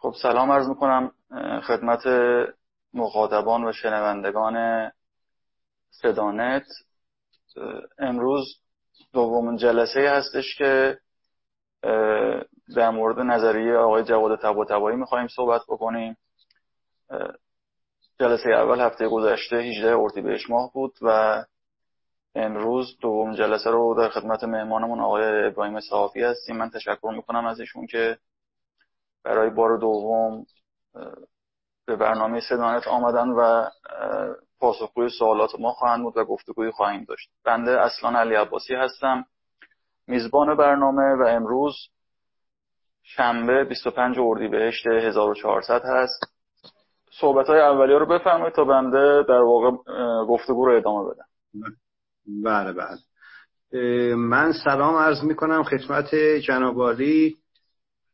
خب سلام عرض می‌کنم خدمت مخاطبان و شنوندگان صدانت. امروز دومین جلسه هستش که در مورد نظریه آقای جواد تبایی می‌خوایم صحبت بکنیم. جلسه اول هفته گذشته 18 اردیبهشت ماه بود و امروز دوم جلسه رو در خدمت مهمانمون آقای ابراهیم صحافی هستیم. من تشکر می‌کنم از ایشون که برای بار دوم به برنامه صدانت آمدن و پاسخگوی سوالات ما خواهند بود و گفتگوی خواهیم داشت. بنده اصلا علی عباسی هستم. میزبان برنامه و امروز شنبه 25 اردیبهشت 1400 هست. صحبت های رو بفرمایید تا بنده در واقع گفتگو رو ادامه بدم بله بله. من سلام عرض می کنم خدمت جنابالی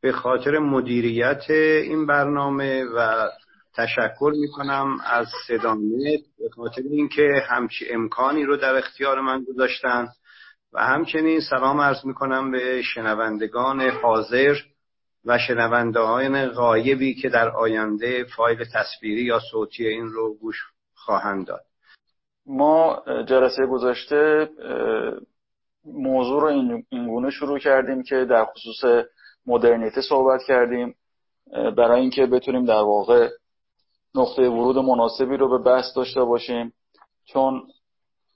به خاطر مدیریت این برنامه و تشکر می کنم از صدامت به خاطر اینکه همچی امکانی رو در اختیار من گذاشتن و همچنین سلام عرض می کنم به شنوندگان حاضر و شنونده های غایبی که در آینده فایل تصویری یا صوتی این رو گوش خواهند داد. ما جلسه گذاشته موضوع رو اینگونه شروع کردیم که در خصوص مدرنیته صحبت کردیم برای اینکه بتونیم در واقع نقطه ورود مناسبی رو به بحث داشته باشیم. چون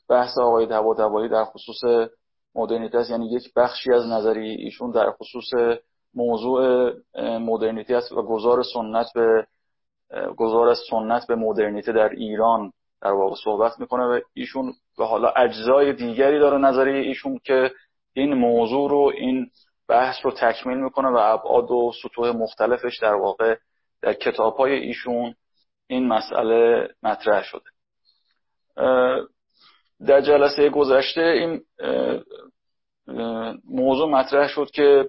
بحث آقای تبایی در خصوص مدرنیته است یعنی یک بخشی از نظری ایشون در خصوص موضوع مدرنیته است و گذار سنت به گذار سنت به مدرنیته در ایران در واقع صحبت می‌کنه و ایشون و حالا اجزای دیگری داره نظریه ایشون که این موضوع رو این بحث رو تکمیل می‌کنه و ابعاد و سطوح مختلفش در واقع در کتاب های ایشون این مسئله مطرح شده. در جلسه گذشته این موضوع مطرح شد که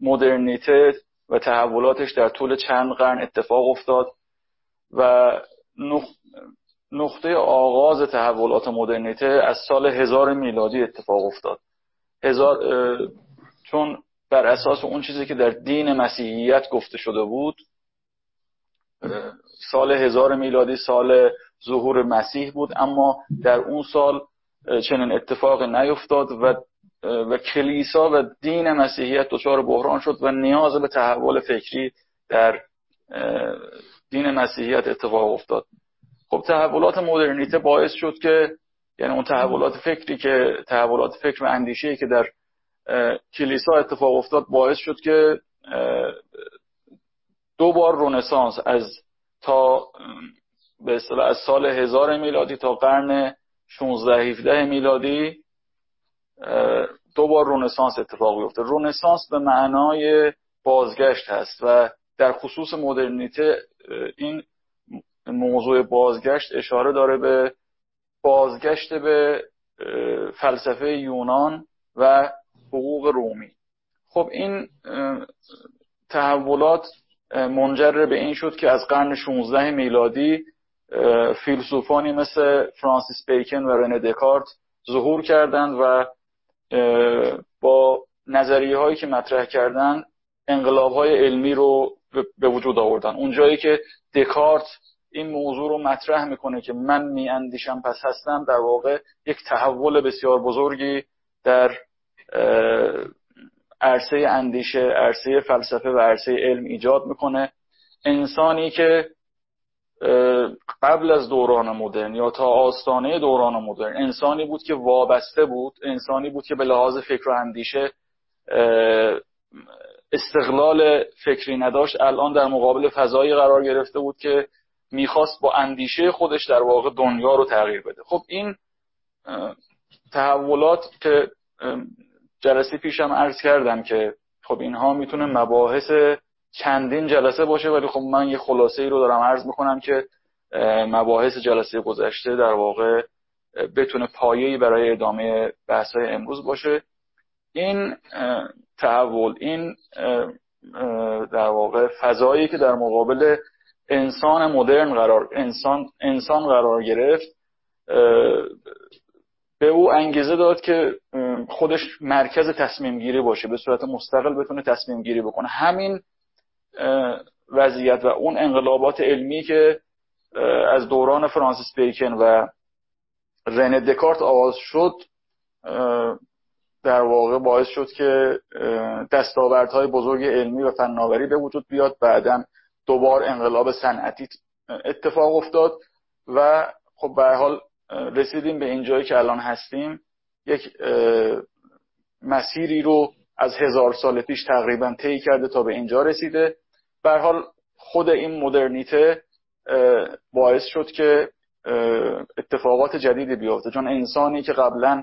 مدرنیته و تحولاتش در طول چند قرن اتفاق افتاد و نقطه آغاز تحولات مدرنیته از سال هزار میلادی اتفاق افتاد. هزار چون بر اساس اون چیزی که در دین مسیحیت گفته شده بود سال هزار میلادی سال ظهور مسیح بود اما در اون سال چنین اتفاق نیفتاد و و کلیسا و دین مسیحیت دچار بحران شد و نیاز به تحول فکری در دین مسیحیت اتفاق افتاد. خب تحولات مدرنیته باعث شد که یعنی اون تحولات فکری که تحولات فکر و اندیشه که در کلیسا اتفاق افتاد باعث شد که دو بار رونسانس از تا به اصطلاح از سال هزار میلادی تا قرن 16 17 میلادی دو بار رونسانس اتفاق بیفته. رونسانس به معنای بازگشت هست و در خصوص مدرنیته این موضوع بازگشت اشاره داره به بازگشت به فلسفه یونان و حقوق رومی. خب این تحولات منجر به این شد که از قرن 16 میلادی فیلسوفانی مثل فرانسیس بیکن و رنه دکارت ظهور کردند و با نظریه هایی که مطرح کردن انقلاب های علمی رو به وجود آوردن. اونجایی که دکارت این موضوع رو مطرح می‌کنه که من می اندیشم پس هستم در واقع یک تحول بسیار بزرگی در عرصه اندیشه عرصه فلسفه و عرصه علم ایجاد می‌کنه. انسانی که قبل از دوران مدرن یا تا آستانه دوران مدرن انسانی بود که وابسته بود انسانی بود که به لحاظ فکر و اندیشه استقلال فکری نداشت الان در مقابل فضایی قرار گرفته بود که می‌خواست با اندیشه خودش در واقع دنیا رو تغییر بده. خب این تحولات که جلسه پیشم عرض کردم که خب اینها می‌تونه مباحث چندین جلسه باشه ولی خب من یه خلاصه ای رو دارم عرض می‌کنم که مباحث جلسه گذشته در واقع بتونه پایه‌ای برای ادامه بحث‌های امروز باشه. این تحول این در واقع فضایی که در مقابل انسان مدرن قرار انسان انسان قرار گرفت به او انگیزه داد که خودش مرکز تصمیم گیری باشه به صورت مستقل بتونه تصمیم گیری بکنه. همین وضعیت و اون انقلابات علمی که از دوران فرانسیس بیکن و رنه دکارت آغاز شد در واقع باعث شد که دستاوردهای بزرگ علمی و فناوری به وجود بیاد. بعدا دوبار انقلاب صنعتی اتفاق افتاد و خب به حال رسیدیم به اینجایی که الان هستیم یک مسیری رو از هزار سال پیش تقریبا طی کرده تا به اینجا رسیده. به حال خود این مدرنیته باعث شد که اتفاقات جدیدی بیفته. چون انسانی که قبلا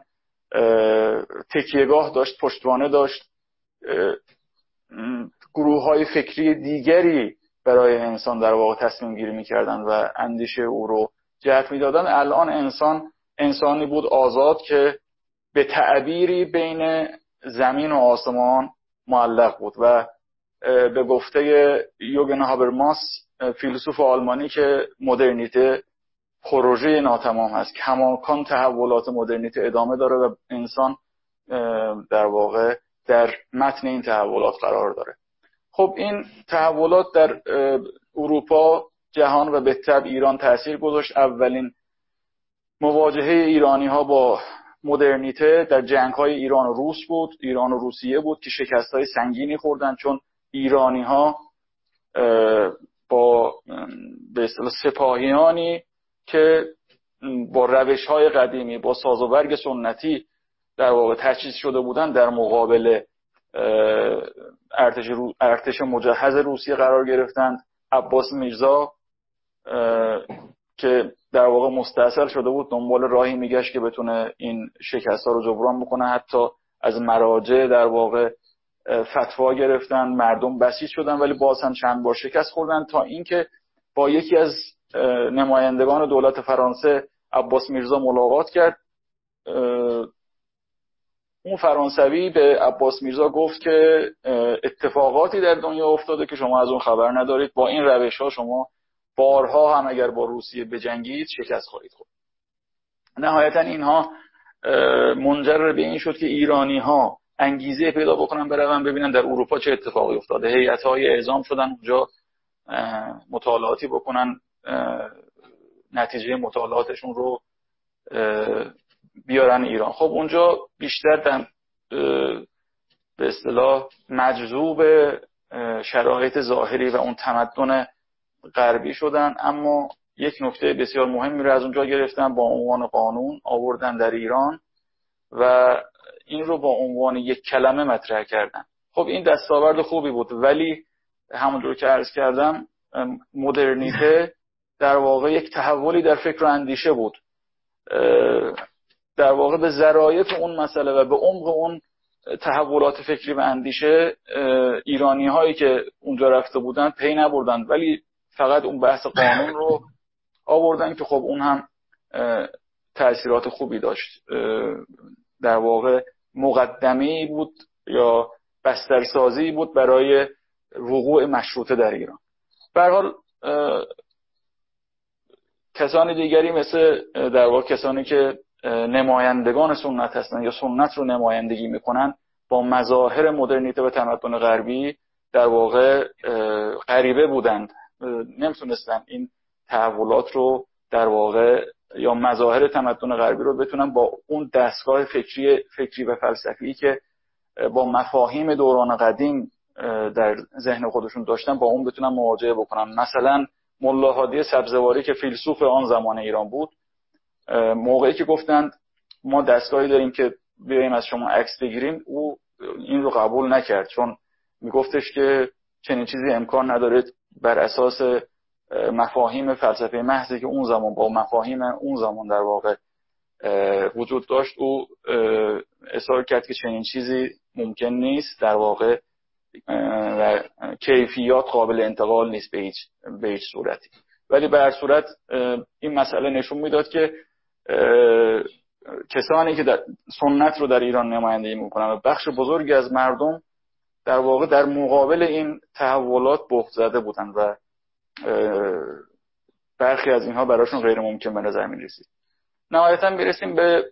تکیهگاه داشت پشتوانه داشت گروه های فکری دیگری برای انسان در واقع تصمیم گیری می‌کردن و اندیشه او رو جهت می‌دادن الان انسان انسانی بود آزاد که به تعبیری بین زمین و آسمان معلق بود و به گفته یوگن هابرماس فیلسوف آلمانی که مدرنیته پروژه ناتمام هست کماکان تحولات مدرنیته ادامه داره و انسان در واقع در متن این تحولات قرار داره. خب این تحولات در اروپا جهان و به طب ایران تاثیر گذاشت. اولین مواجهه ایرانی ها با مدرنیته در جنگ های ایران و روس بود ایران و روسیه بود که شکست های سنگینی خوردن چون ایرانی ها با به سپاهیانی که با روش های قدیمی با ساز و برگ سنتی در واقع تجهیز شده بودن در مقابل ارتش, ارتش مجهز روسیه قرار گرفتند. عباس میرزا که در واقع مستاصل شده بود دنبال راهی میگشت که بتونه این شکست ها رو جبران بکنه. حتی از مراجع در واقع فتوا گرفتن مردم بسیج شدن ولی باز هم چند بار شکست خوردن تا اینکه با یکی از نمایندگان دولت فرانسه عباس میرزا ملاقات کرد. اون فرانسوی به عباس میرزا گفت که اتفاقاتی در دنیا افتاده که شما از اون خبر ندارید. با این روش ها شما بارها هم اگر با روسیه بجنگید شکست خواهید خورد. نهایتا اینها منجر به این شد که ایرانی ها انگیزه پیدا بکنن برون ببینن در اروپا چه اتفاقی افتاده. هیئت های اعزام شدن اونجا مطالعاتی بکنن نتیجه مطالعاتشون رو بیارن ایران. خب اونجا بیشتر در به اصطلاح مجذوب شرایط ظاهری و اون تمدن غربی شدن اما یک نکته بسیار مهمی رو از اونجا گرفتن با عنوان قانون آوردن در ایران و این رو با عنوان یک کلمه مطرح کردن. خب این دستاورد خوبی بود ولی همونجور که عرض کردم مدرنیته در واقع یک تحولی در فکر و اندیشه بود. در واقع به ذرایف اون مسئله و به عمق اون تحولات فکری و اندیشه ایرانی هایی که اونجا رفته بودن پی نبردن. ولی فقط اون بحث قانون رو آوردن که خب اون هم تاثیرات خوبی داشت. در واقع مقدمه بود یا بسترسازی بود برای وقوع مشروطه در ایران. به حال کسان دیگری مثل در واقع کسانی که نمایندگان سنت هستن یا سنت رو نمایندگی می‌کنن با مظاهر مدرنیته و تمدن غربی در واقع غریبه بودند. نمی‌تونستن این تحولات رو در واقع یا مظاهر تمدن غربی رو بتونن با اون دستگاه فکری فکری و فلسفی که با مفاهیم دوران قدیم در ذهن خودشون داشتن با اون بتونن مواجهه بکنن. مثلا ملا هادی سبزواری که فیلسوف آن زمان ایران بود موقعی که گفتند ما دستگاهی داریم که بیایم از شما عکس بگیریم او این رو قبول نکرد چون میگفتش که چنین چیزی امکان نداره. بر اساس مفاهیم فلسفه محضی که اون زمان با مفاهیم اون زمان در واقع وجود داشت او اصرار کرد که چنین چیزی ممکن نیست در واقع و کیفیات قابل انتقال نیست به هیچ, به هیچ صورتی. ولی به هر صورت این مسئله نشون می‌داد که کسانی که در سنت رو در ایران نمایندگی می‌کنن و بخش بزرگی از مردم در واقع در مقابل این تحولات بخت زده بودن و برخی از اینها براشون غیر ممکن به نظر می رسید نهایتا می‌رسیم به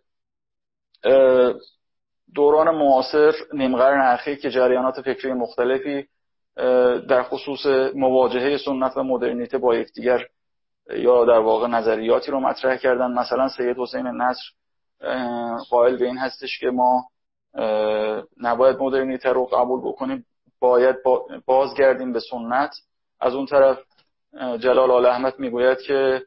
دوران معاصر نیم قرن اخیر که جریانات فکری مختلفی در خصوص مواجهه سنت و مدرنیته با یکدیگر یا در واقع نظریاتی رو مطرح کردن. مثلا سید حسین نصر قائل به این هستش که ما نباید مدرنیته رو قبول بکنیم. باید بازگردیم به سنت. از اون طرف جلال آل احمد می‌گوید که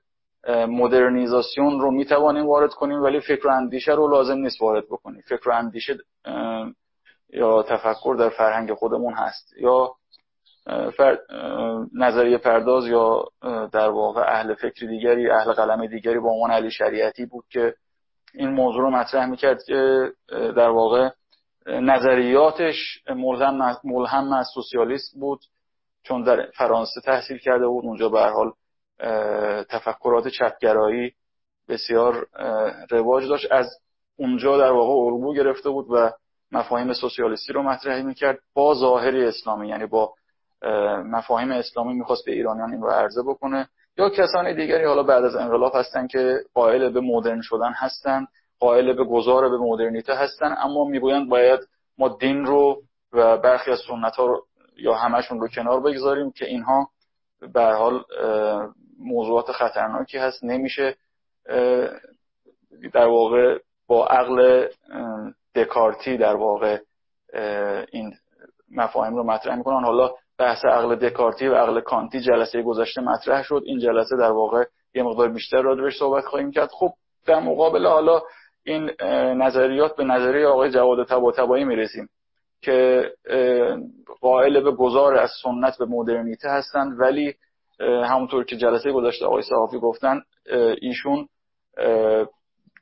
مدرنیزاسیون رو می‌توانیم وارد کنیم ولی فکر و اندیشه رو لازم نیست وارد بکنیم. فکر و اندیشه یا تفکر در فرهنگ خودمون هست یا نظریه پرداز یا در واقع اهل فکر دیگری اهل قلم دیگری با عنوان علی شریعتی بود که این موضوع رو مطرح می‌کرد که در واقع نظریاتش ملهم, ملهم از سوسیالیست بود چون در فرانسه تحصیل کرده بود. اونجا به حال تفکرات چپگرایی بسیار رواج داشت. از اونجا در واقع اروبو گرفته بود و مفاهیم سوسیالیستی رو مطرح می‌کرد با ظاهری اسلامی. یعنی با مفاهیم اسلامی می‌خواست به ایرانیان این رو عرضه بکنه. یا کسان دیگری حالا بعد از انقلاب هستن که قائل به مدرن شدن هستن قائل به گذار به مدرنیته هستن اما می‌گویند باید ما دین رو و برخی از سنت ها رو یا همشون رو کنار بگذاریم که اینها به حال موضوعات خطرناکی هست. نمیشه در واقع با عقل دکارتی در واقع این مفاهیم رو مطرح می‌کنن. حالا بحث عقل دکارتی و عقل کانتی جلسه گذشته مطرح شد. این جلسه در واقع یه مقدار بیشتر راجبش صحبت خواهیم کرد. خب در مقابل حالا این نظریات به نظریه آقای جواد طباطبایی می‌رسیم که قائل به گذار از سنت به مدرنیته هستند. ولی همونطور که جلسه گذشته آقای صحافی گفتن ایشون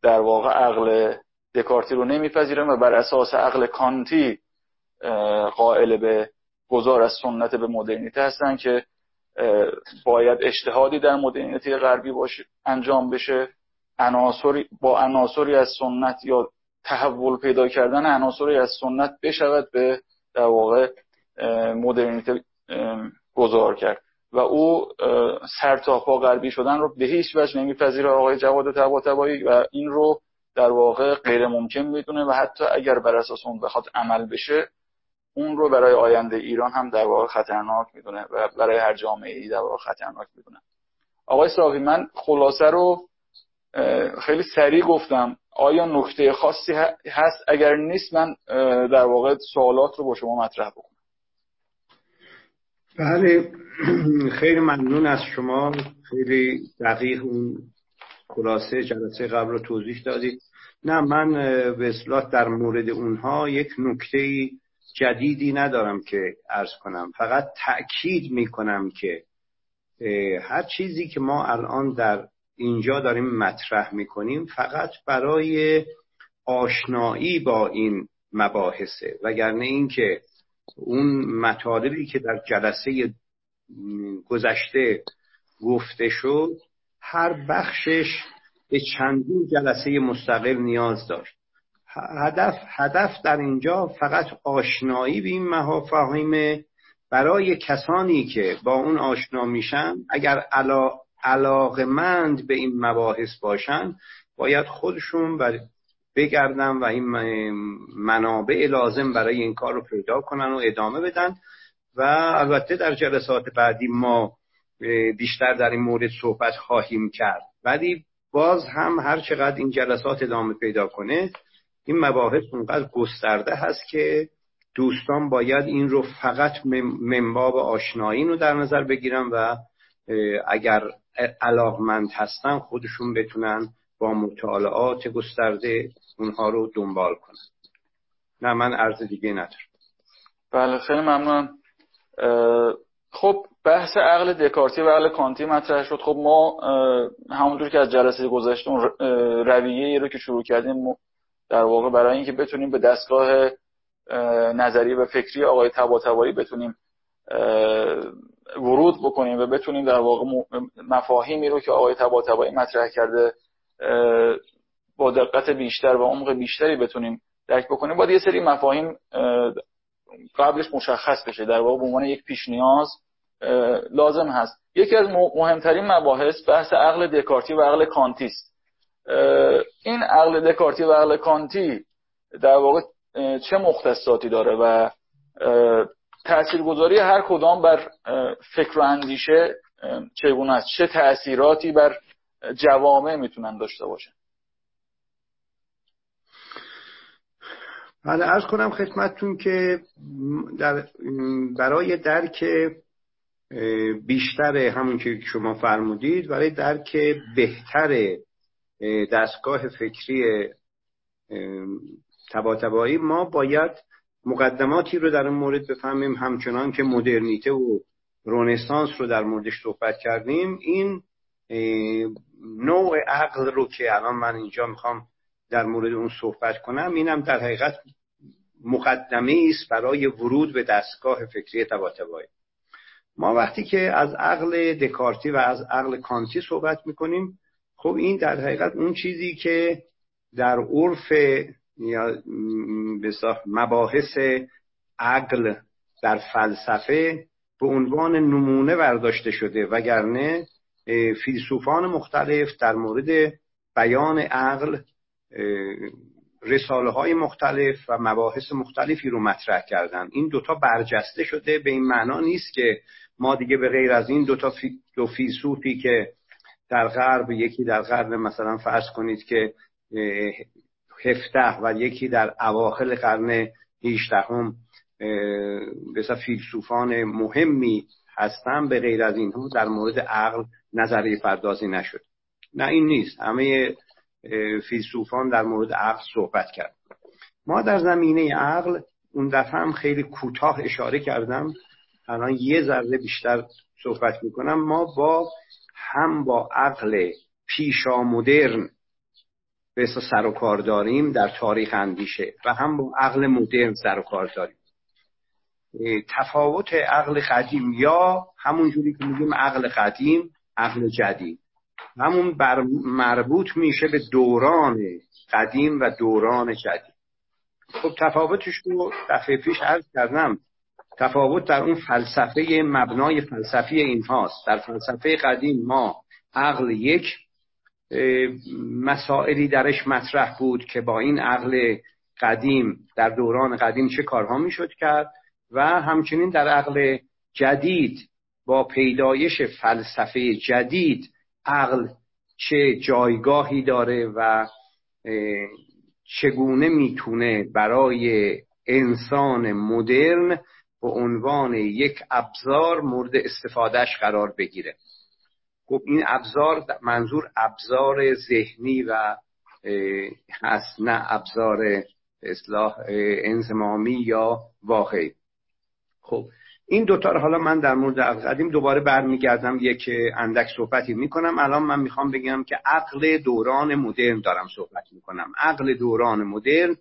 در واقع عقل دکارتی رو نمیپذیرن و بر اساس عقل کانتی قائل به گذار از سنت به مدرنیته هستن که باید اجتهادی در مدرنیته غربی باشه انجام بشه. عناصری با عناصری از سنت یا تحول پیدا کردن عناصری از سنت بشود به در واقع مدرنیته گذار کرد. و او سرتاپا غربی شدن رو به هیچ وجه نمیپذیره. آقای جواد طباطبایی و این رو در واقع غیر ممکن می‌دونه و حتی اگر بر اساس اون بخواد عمل بشه اون رو برای آینده ایران هم در واقع خطرناک می‌دونه و برای هر جامعه ای در واقع خطرناک می‌دونه. آقای صافی من خلاصه رو خیلی سریع گفتم. آیا نکته خاصی هست؟ اگر نیست من در واقع سوالات رو با شما مطرح بکنم. بله. خیلی ممنون از شما. خیلی دقیق اون خلاصه جلسه قبل رو توضیح دادید. نه من به اصلاح در مورد اونها یک نکته جدیدی ندارم که ارز کنم. فقط تأکید می‌کنم که هر چیزی که ما الان در اینجا داریم مطرح می‌کنیم فقط برای آشنایی با این مباحثه. وگرنه اینکه اون مطالبی که در جلسه گذشته گفته شد هر بخشش به چندین جلسه مستقل نیاز داشت. هدف هدف در اینجا فقط آشنایی به این مفاهیم برای کسانی که با اون آشنا میشن اگر علا علاقمند به این مباحث باشن باید خودشون بگردن و این منابع لازم برای این کار رو پیدا کنن و ادامه بدن و البته در جلسات بعدی ما بیشتر در این مورد صحبت خواهیم کرد. ولی باز هم هر چقدر این جلسات ادامه پیدا کنه این مباحث اونقدر گسترده هست که دوستان باید این رو فقط منباب آشنایی رو در نظر بگیرن و اگر علاقمند هستن خودشون بتونن با مطالعات گسترده اونها رو دنبال کنن. نه من عرض دیگه ندارم. بله خیلی ممنونم خب بحث عقل دکارتی و عقل کانتی مطرح شد. خب ما همونطور که از جلسه گذشته رویه ای رو که شروع کردیم در واقع برای اینکه بتونیم به دستگاه نظری و فکری آقای تباتبایی بتونیم ورود بکنیم و بتونیم در واقع مفاهیمی رو که آقای تباتبایی مطرح کرده با دقت بیشتر و عمق بیشتری بتونیم درک بکنیم باید یه سری مفاهیم قبلش مشخص بشه. در واقع به عنوان یک پیش نیاز لازم هست. یکی از مهمترین مباحث بحث عقل دکارتی و عقل کانتی است این عقل دکارتی و عقل کانتی در واقع چه مختصاتی داره و تاثیرگذاری هر کدام بر فکر و اندیشه چگونه است؟ چه تاثیراتی بر جوامع می‌تونن داشته باشن؟ بله ارز کنم خدمتتون که در برای درک بیشتر همون که شما فرمودید برای درک بهتر دستگاه فکری تباتبایی ما باید مقدماتی رو در این مورد بفهمیم. همچنان که مدرنیته و رونسانس رو در موردش صحبت کردیم. این نوع عقل رو که الان من اینجا می‌خوام در مورد اون صحبت کنم اینم در حقیقت مقدمه است برای ورود به دستگاه فکری تباتبایی ما وقتی که از عقل دکارتی و از عقل کانتی صحبت می‌کنیم خب این در حقیقت اون چیزی که در عرف یا مباحث عقل در فلسفه به عنوان نمونه برداشته شده وگرنه فیلسوفان مختلف در مورد بیان عقل رساله های مختلف و مباحث مختلفی رو مطرح کردن. این دوتا برجسته شده به این معنا نیست که ما دیگه به غیر از این دوتا فی... دو فیلسوفی که در غرب یکی در قرن مثلا فرض کنید که هفته و یکی در اواخر قرن هیچدهم مثلا فیلسوفان مهمی هستن. به غیر از اینها در مورد عقل نظری پردازی نشد. نه این نیست. همه فیلسوفان در مورد عقل صحبت کرد ما در زمینه عقل اون دفعه هم خیلی کوتاه اشاره کردم. الان یه ذره بیشتر صحبت می‌کنم. ما با هم با عقل پیشا مدرن به سر و کار داریم در تاریخ اندیشه و هم با عقل مدرن سر و کار داریم. تفاوت عقل قدیم یا همون جوری که میگیم عقل قدیم عقل جدید. همون بر مربوط میشه به دوران قدیم و دوران جدید. خب تفاوتش رو دفعه پیش عرض کردم. تفاوت در اون فلسفه مبنای فلسفی این هاست در فلسفه قدیم ما عقل یک مسائلی درش مطرح بود که با این عقل قدیم در دوران قدیم چه کارها می‌شد کرد و همچنین در عقل جدید با پیدایش فلسفه جدید عقل چه جایگاهی داره و چگونه می‌تونه برای انسان مدرن به عنوان یک ابزار مورد استفادهش قرار بگیره. خب این ابزار منظور ابزار ذهنی و هست نه ابزار اصلاح انزمامی یا واقعی. خب این دوتا رو حالا من در مورد عقل قدیم دوباره برمیگردم یک اندک صحبتی می‌کنم. الان من می‌خوام بگم که عقل دوران مدرن دارم صحبت می‌کنم. عقل دوران مدرن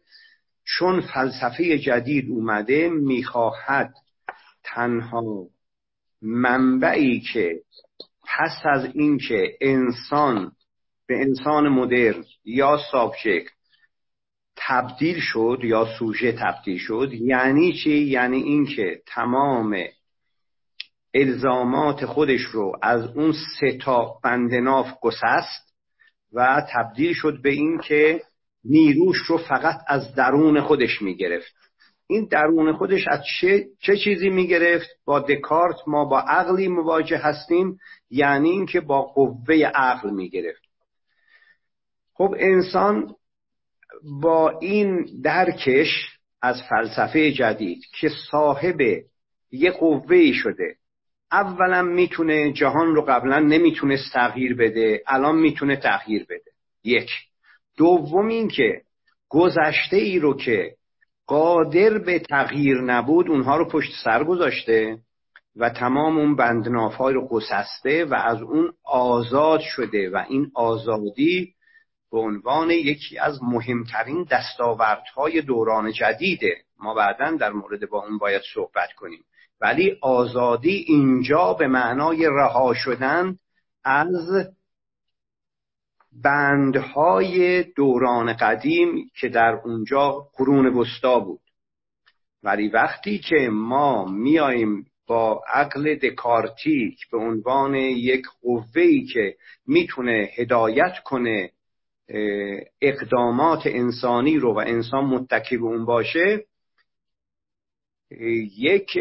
چون فلسفه جدید اومده می‌خواهد تنها منبعی که پس از اینکه انسان به انسان مدرن یا سابجکت تبدیل شد یا سوژه تبدیل شد یعنی چی؟ یعنی اینکه تمام الزامات خودش رو از اون سه تا بندناف گسست و تبدیل شد به اینکه نیروش رو فقط از درون خودش می‌گرفت. این درون خودش از چه, چه چیزی می‌گرفت؟ با دکارت ما با عقلی مواجه هستیم یعنی اینکه با قوه عقل می‌گرفت. خب انسان با این درکش از فلسفه جدید که صاحب یه قوه شده اولا می‌تونه جهان رو قبلا نمی‌تونه تغییر بده الان می‌تونه تغییر بده. یک. دوم این که گذشته ای رو که قادر به تغییر نبود اونها رو پشت سر گذاشته و تمام اون بندناف های رو گسسته و از اون آزاد شده و این آزادی به عنوان یکی از مهمترین دستاوردهای دوران جدیده ما بعدا در مورد با اون باید صحبت کنیم. ولی آزادی اینجا به معنای رها شدن از بندهای دوران قدیم که در اونجا قرون وسطا بود. ولی وقتی که ما میاییم با عقل دکارتیک به عنوان یک قوهی که می‌تونه هدایت کنه اقدامات انسانی رو و انسان متکی به اون باشه یک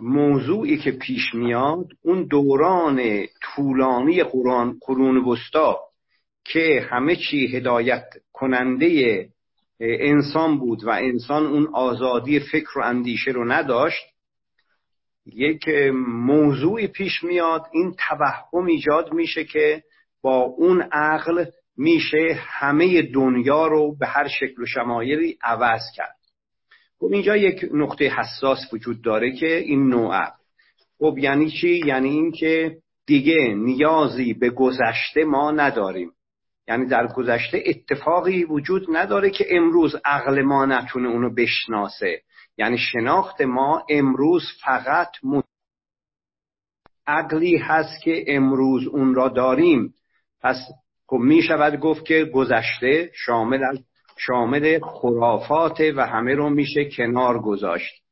موضوعی که پیش میاد اون دوران طولانی قرون, قرون وسطا که همه چی هدایت کننده انسان بود و انسان اون آزادی فکر و اندیشه رو نداشت یک موضوعی پیش میاد این توهم ایجاد میشه که با اون عقل میشه همه دنیا رو به هر شکل و شمایلی عوض کرد. خب اینجا یک نقطه حساس وجود داره که این نوع خب یعنی چی؟ یعنی اینکه دیگه نیازی به گذشته ما نداریم. یعنی در گذشته اتفاقی وجود نداره که امروز عقل ما نتونه اونو بشناسه. یعنی شناخت ما امروز فقط عقلی هست که امروز اون را داریم. پس خب می شود گفت که گذشته شامل شامل خرافات و همه رو میشه کنار گذاشت.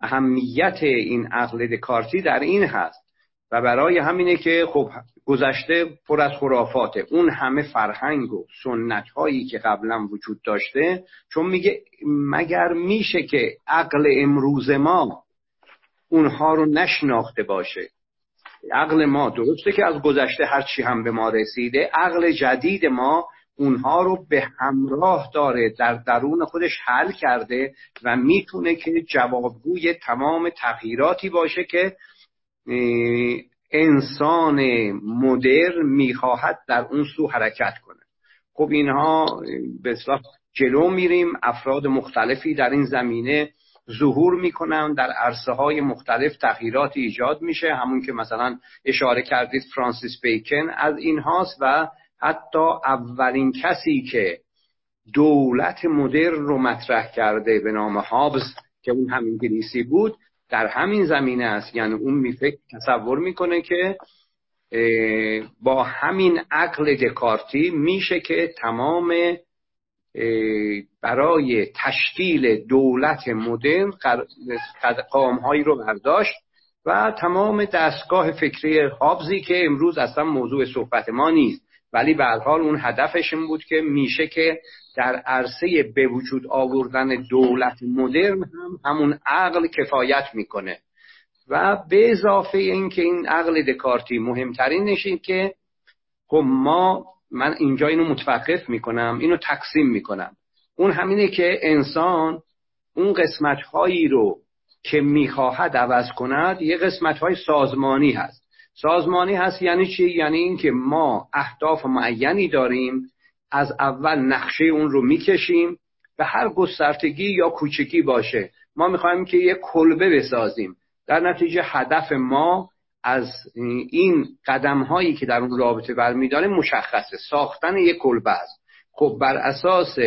اهمیت این عقل دکارتی در این هست و برای همینه که خب گذشته پر از خرافاته. اون همه فرهنگ و سنت هایی که قبلا وجود داشته چون میگه مگر میشه که عقل امروز ما اونها رو نشناخته باشه؟ عقل ما درسته که از گذشته هرچی هم به ما رسیده عقل جدید ما اونها رو به همراه داره در درون خودش حل کرده و می‌تونه که جوابگوی تمام تغییراتی باشه که انسان مدر می‌خواهد در اون سو حرکت کنه. خب اینها به جلو میریم افراد مختلفی در این زمینه ظهور می‌کنن در عرصه های مختلف تغییرات ایجاد میشه. همون که مثلا اشاره کردید فرانسیس بیکن از این هاست و حتی اولین کسی که دولت مدر رو مطرح کرده به نام هابز که اون هم انگلیسی بود در همین زمینه است. یعنی اون میفکر تصور می‌کنه که با همین عقل دکارتی میشه که تمام برای تشکیل دولت مدرن قامهایی رو برداشت و تمام دستگاه فکری هابزی که امروز اصلا موضوع صحبت ما نیست. ولی به حال اون هدفش این بود که میشه که در عرصه به وجود آوردن دولت مدرن هم همون عقل کفایت می‌کنه. و به اضافه اینکه این عقل دکارتی مهمترین نشین که خب ما من اینجا اینو متوقف می‌کنم اینو تقسیم می‌کنم. اون همینه که انسان اون قسمت هایی رو که می‌خواهد عوض کند یه قسمت های سازمانی هست. سازمانی هست یعنی چی؟ یعنی اینکه ما اهداف معینی داریم از اول نقشه اون رو می‌کشیم به هر گسترتگی یا کوچکی باشه. ما می‌خوایم که یه کلبه بسازیم. در نتیجه هدف ما از این قدم هایی که در اون رابطه برمیداره مشخصه. ساختن یک کلبه است. خب بر اساس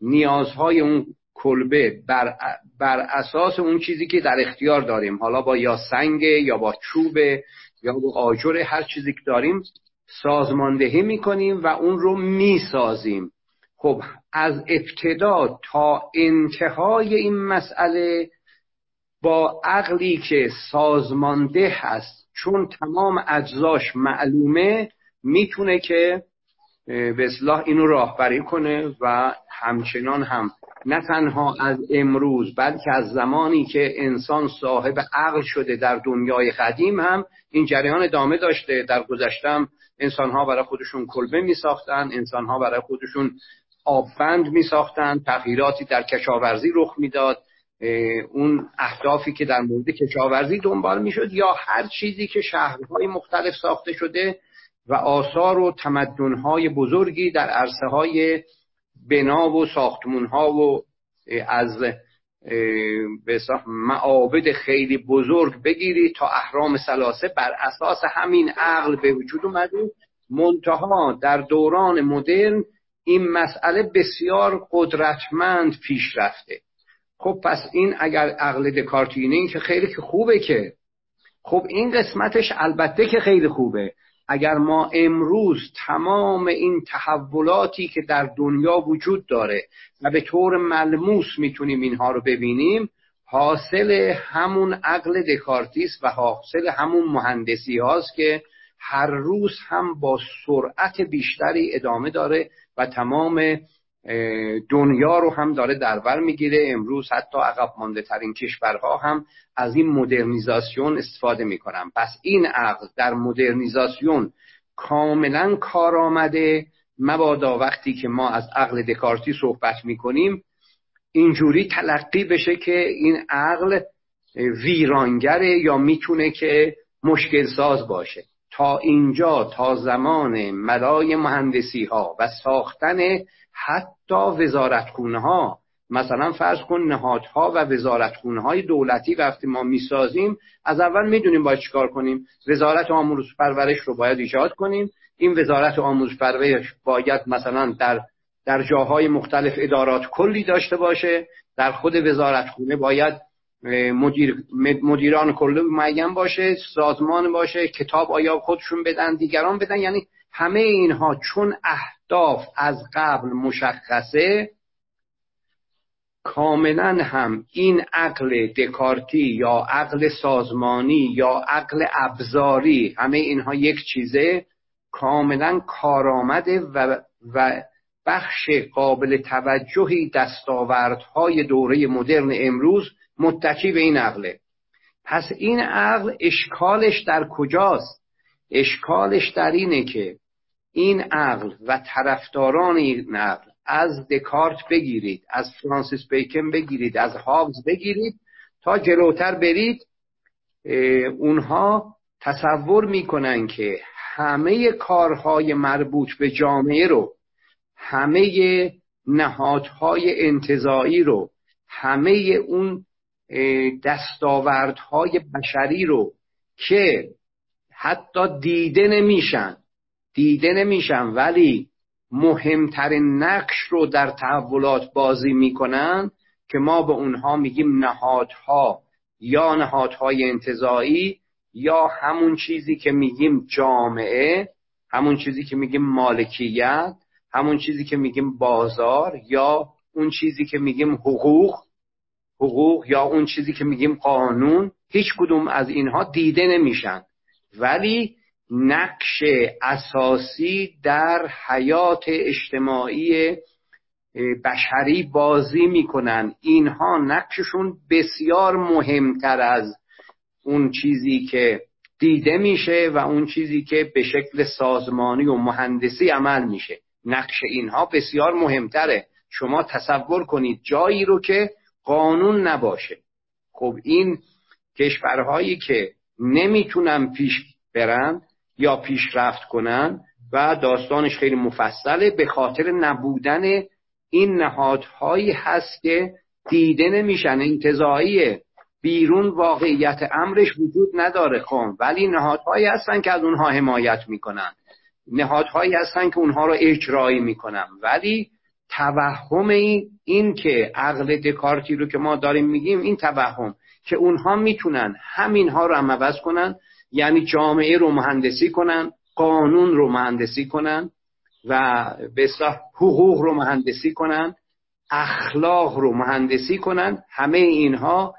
نیازهای اون کلبه بر, بر اساس اون چیزی که در اختیار داریم. حالا با یا سنگ یا با چوب یا با آجر هر چیزی که داریم سازماندهی می‌کنیم و اون رو می‌سازیم. خب از ابتدا تا انتهای این مسئله با عقلی که سازمانده هست چون تمام اجزاش معلومه می‌تونه که به اصلاح اینو راهبری کنه و همچنان هم نه تنها از امروز بلکه از زمانی که انسان صاحب عقل شده در دنیای قدیم هم این جریان ادامه داشته. در گذشتم انسان ها برای خودشون کلبه می ساختن انسان ها برای خودشون آببند می ساختن تغییراتی در کشاورزی رخ می‌داد. اون اهدافی که در مورد کشاورزی دنبال می‌شد یا هر چیزی که شهرهای مختلف ساخته شده و آثار و تمدنهای بزرگی در عرصه های بنا و ساختمون ها و از به معابد خیلی بزرگ بگیری تا اهرام سلاسه بر اساس همین عقل به وجود اومده منتها در دوران مدرن این مسئله بسیار قدرتمند پیش رفته. خب پس این اگر عقل دکارتینه که خیلی خوبه که خب این قسمتش البته که خیلی خوبه. اگر ما امروز تمام این تحولاتی که در دنیا وجود داره و به طور ملموس می‌تونیم اینها رو ببینیم حاصل همون عقل دکارتیس و حاصل همون مهندسی هاست که هر روز هم با سرعت بیشتری ادامه داره و تمام دنیا رو هم داره در بر می‌گیره. امروز حتی عقب مانده ترین کشورها هم از این مدرنیزاسیون استفاده می‌کنن. پس این عقل در مدرنیزاسیون کاملا کار آمده مبادا وقتی که ما از عقل دکارتی صحبت می‌کنیم اینجوری تلقی بشه که این عقل ویرانگره یا می‌تونه که مشکل ساز باشه. تا اینجا تا زمان ملای مهندسی ها و ساختن حتی وزارتخونه ها مثلا فرض کن نهادها و وزارتخونه های دولتی وقتی ما می‌سازیم از اول می‌دونیم باید چیکار کنیم. وزارت آموزش پرورش رو باید ایجاد کنیم. این وزارت آموزش پرورش باید مثلا در در جاهای مختلف ادارات کلی داشته باشه. در خود وزارتخونه باید مدیر مدیران کلی معین باشه سازمان باشه کتاب آیا خودشون بدن دیگران بدن. یعنی همه اینها چون اهداف از قبل مشخصه کاملا هم این عقل دکارتی یا عقل سازمانی یا عقل ابزاری همه اینها یک چیزه کاملا کارآمده و, و بخش قابل توجهی دستاوردهای دوره مدرن امروز متکی به این عقله. پس این عقل اشکالش در کجاست؟ اشکالش در اینه که این عقل و طرفداران این عقل از دکارت بگیرید از فرانسیس بیکن بگیرید از هابز بگیرید تا جلوتر برید. اونها تصور می‌کنن که همه کارهای مربوط به جامعه رو همه نهادهای انتظایی رو همه اون دستاوردهای بشری رو که حتی دیده نمیشن. دیده نمیشن ولی مهمترین نقش رو در تحولات بازی می‌کنن که ما به اونها میگیم نهادها یا نهادهای انتظایی یا همون چیزی که میگیم جامعه همون چیزی که میگیم مالکیت همون چیزی که میگیم بازار یا اون چیزی که میگیم حقوق. حقوق یا اون چیزی که میگیم قانون هیچ کدوم از اینها دیده نمیشن. ولی نقش اساسی در حیات اجتماعی بشری بازی می‌کنن. اینها نقششون بسیار مهمتر از اون چیزی که دیده میشه و اون چیزی که به شکل سازمانی و مهندسی عمل میشه. نقش اینها بسیار مهمتره. شما تصور کنید جایی رو که قانون نباشه. خب این کشورهایی که نمی‌تونن پیش برن یا پیشرفت کنن و داستانش خیلی مفصله به خاطر نبودن این نهادهایی هست که دیده نمیشن. انتظاییه بیرون واقعیت امرش وجود نداره خب ولی نهادهایی هستن که از اونها حمایت می‌کنن. نهادهایی هستن که اونها رو اجرایی می‌کنن. ولی توهم این, که عقل دکارتی رو که ما داریم میگیم این توهم که اونها می‌تونن همینها رو هم عوض کنن یعنی جامعه رو مهندسی کنن قانون رو مهندسی کنن و به حقوق رو مهندسی کنن اخلاق رو مهندسی کنن همه اینها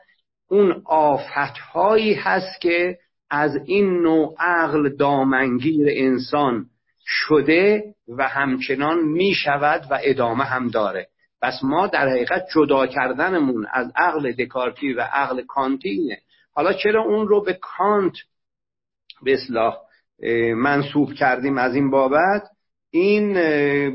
اون آفتهایی هست که از این نوع عقل دامنگیر انسان شده و همچنان می شود و ادامه هم داره. پس ما در حقیقت جدا کردنمون از عقل دکارتی و عقل کانتی اینه حالا چرا اون رو به کانت به اصلاح منصوب کردیم از این بابت؟ این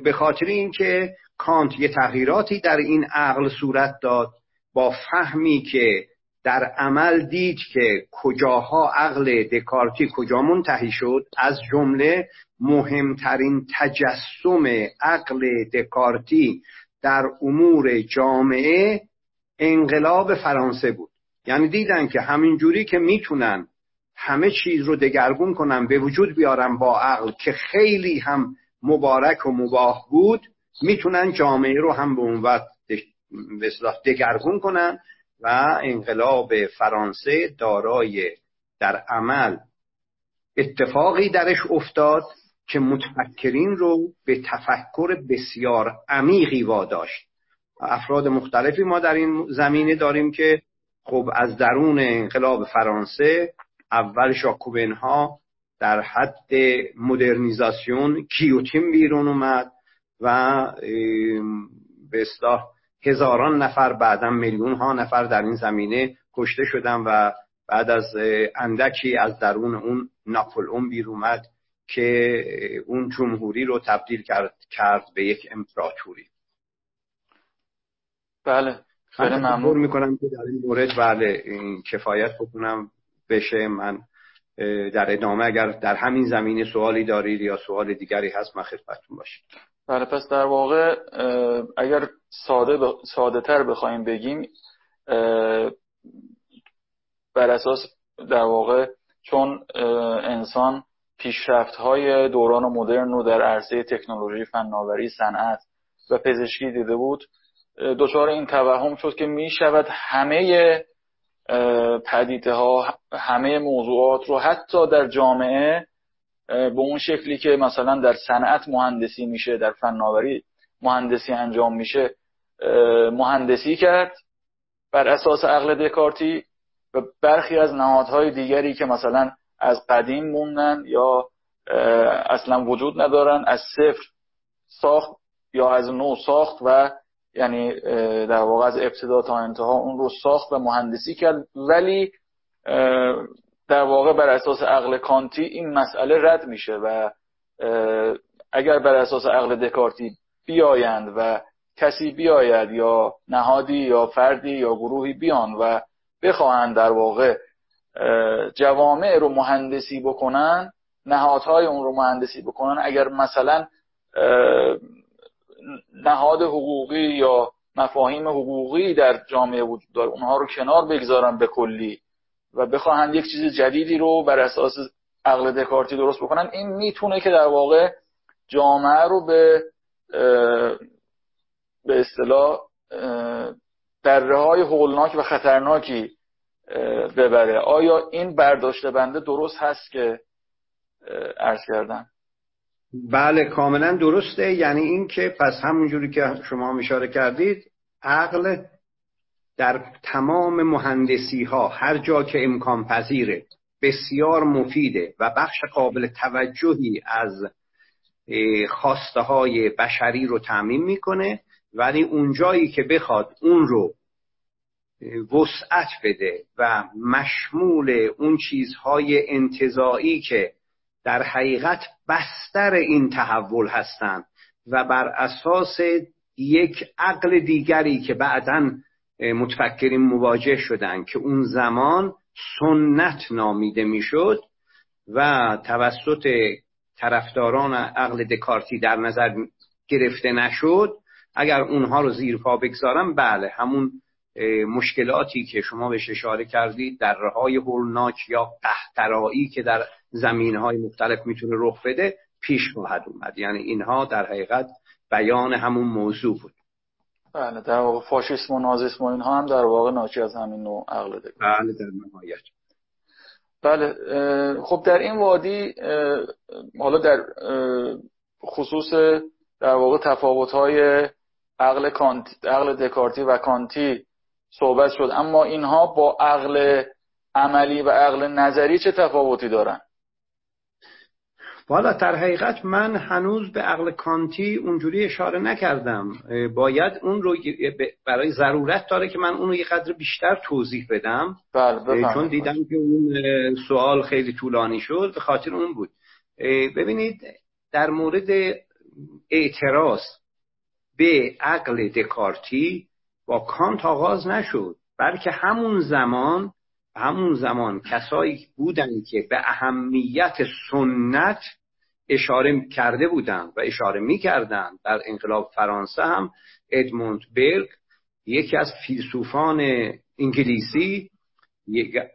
به خاطر اینکه کانت یه تغییراتی در این عقل صورت داد با فهمی که در عمل دید که کجاها عقل دکارتی کجا منتهی شد. از جمله مهمترین تجسم عقل دکارتی در امور جامعه انقلاب فرانسه بود. یعنی دیدن که همینجوری که می‌تونن همه چیز رو دگرگون کنن به وجود بیارن با عقل که خیلی هم مبارک و مباه بود می‌تونن جامعه رو هم به اون وقت دگرگون کنن و انقلاب فرانسه دارای در عمل اتفاقی درش افتاد. که متفکرین رو به تفکر بسیار عمیقی واداشت. افراد مختلفی ما در این زمینه داریم که خب از درون انقلاب فرانسه اول شاکوبن ها در حد مدرنیزاسیون کیوتین بیرون اومد و به اصلاح هزاران نفر بعدا میلیون ها نفر در این زمینه کشته شدن و بعد از اندکی از درون اون ناپلئون بیر اومد. که اون جمهوری رو تبدیل کرد, کرد به یک امپراتوری. بله. خیلی ممنون. می‌کنم که در این مورد بله این کفایت بکنم. بشه من در ادامه اگر در همین زمینه سوالی دارید یا سوال دیگری هست من خدمتتون باشید بله پس در واقع اگر ساده, ب... ساده تر بخوایم بگیم بر اساس در واقع چون انسان پیشرفت های دوران مدرن رو در عرصه تکنولوژی فناوری صنعت و پزشکی دیده بود. دچار این توهم شد که می شود همه پدیده ها همه موضوعات رو حتی در جامعه به اون شکلی که مثلا در صنعت مهندسی میشه در فناوری مهندسی انجام میشه مهندسی کرد بر اساس عقل دکارتی و برخی از نهادهای دیگری که مثلا از قدیم موندن یا اصلا وجود ندارن از صفر ساخت یا از نو ساخت و یعنی در واقع از ابتدا تا انتها اون رو ساخت و مهندسی کرد. ولی در واقع بر اساس عقل کانتی این مسئله رد میشه و اگر بر اساس عقل دکارتی بیایند و کسی بیاید یا نهادی یا فردی یا گروهی بیان و بخواهند در واقع جوامع رو مهندسی بکنن نهادهای اون رو مهندسی بکنن. اگر مثلا نهاد حقوقی یا مفاهیم حقوقی در جامعه وجود داره اونها رو کنار بگذارن به کلی و بخواهند یک چیز جدیدی رو بر اساس عقل دکارتی درست بکنن این می‌تونه که در واقع جامعه رو به به اصطلاح دره های هولناک و خطرناکی ببره. آیا این برداشته بنده درست هست که عرض کردم بله کاملا درسته. یعنی این که پس همونجوری که شما اشاره کردید عقل در تمام مهندسی ها هر جا که امکان پذیره بسیار مفیده و بخش قابل توجهی از خواسته های بشری رو تعمین می‌کنه. ولی اونجایی که بخواد اون رو وسعت بده و مشمول اون چیزهای انتظایی که در حقیقت بستر این تحول هستند و بر اساس یک عقل دیگری که بعدا متفکرین مواجه شدند که اون زمان سنت نامیده می‌شد و توسط طرفداران عقل دکارتی در نظر گرفته نشد. اگر اونها رو زیر پا بگذارم بله همون مشکلاتی که شما بهش اشاره کردید در های هولناک یا قهترایی که در زمین های مختلف می‌تونه رخ بده پیش خواهد اومد. یعنی اینها در حقیقت بیان همون موضوع بود. بله در واقع فاشیسم و نازیسم و اینها هم در واقع ناشی از همین نوع عقل ده بله در نهایت. بله خب در این وادی حالا در خصوص در واقع تفاوت های عقل, عقل دکارتی و کانتی صحبت شد. اما اینها با عقل عملی و عقل نظری چه تفاوتی دارن؟ والا در حقیقت من هنوز به عقل کانتی اونجوری اشاره نکردم. باید اون رو برای ضرورت داره که من اون رو یه قدر بیشتر توضیح بدم. بله چون دیدم که اون سوال خیلی طولانی شد. به خاطر اون بود. ببینید در مورد اعتراض به عقل دکارتی با کانت آغاز نشد بلکه همون زمان همون زمان کسایی بودند که به اهمیت سنت اشاره کرده بودند و اشاره می‌کردند. در انقلاب فرانسه هم ادموند برگ یکی از فیلسوفان انگلیسی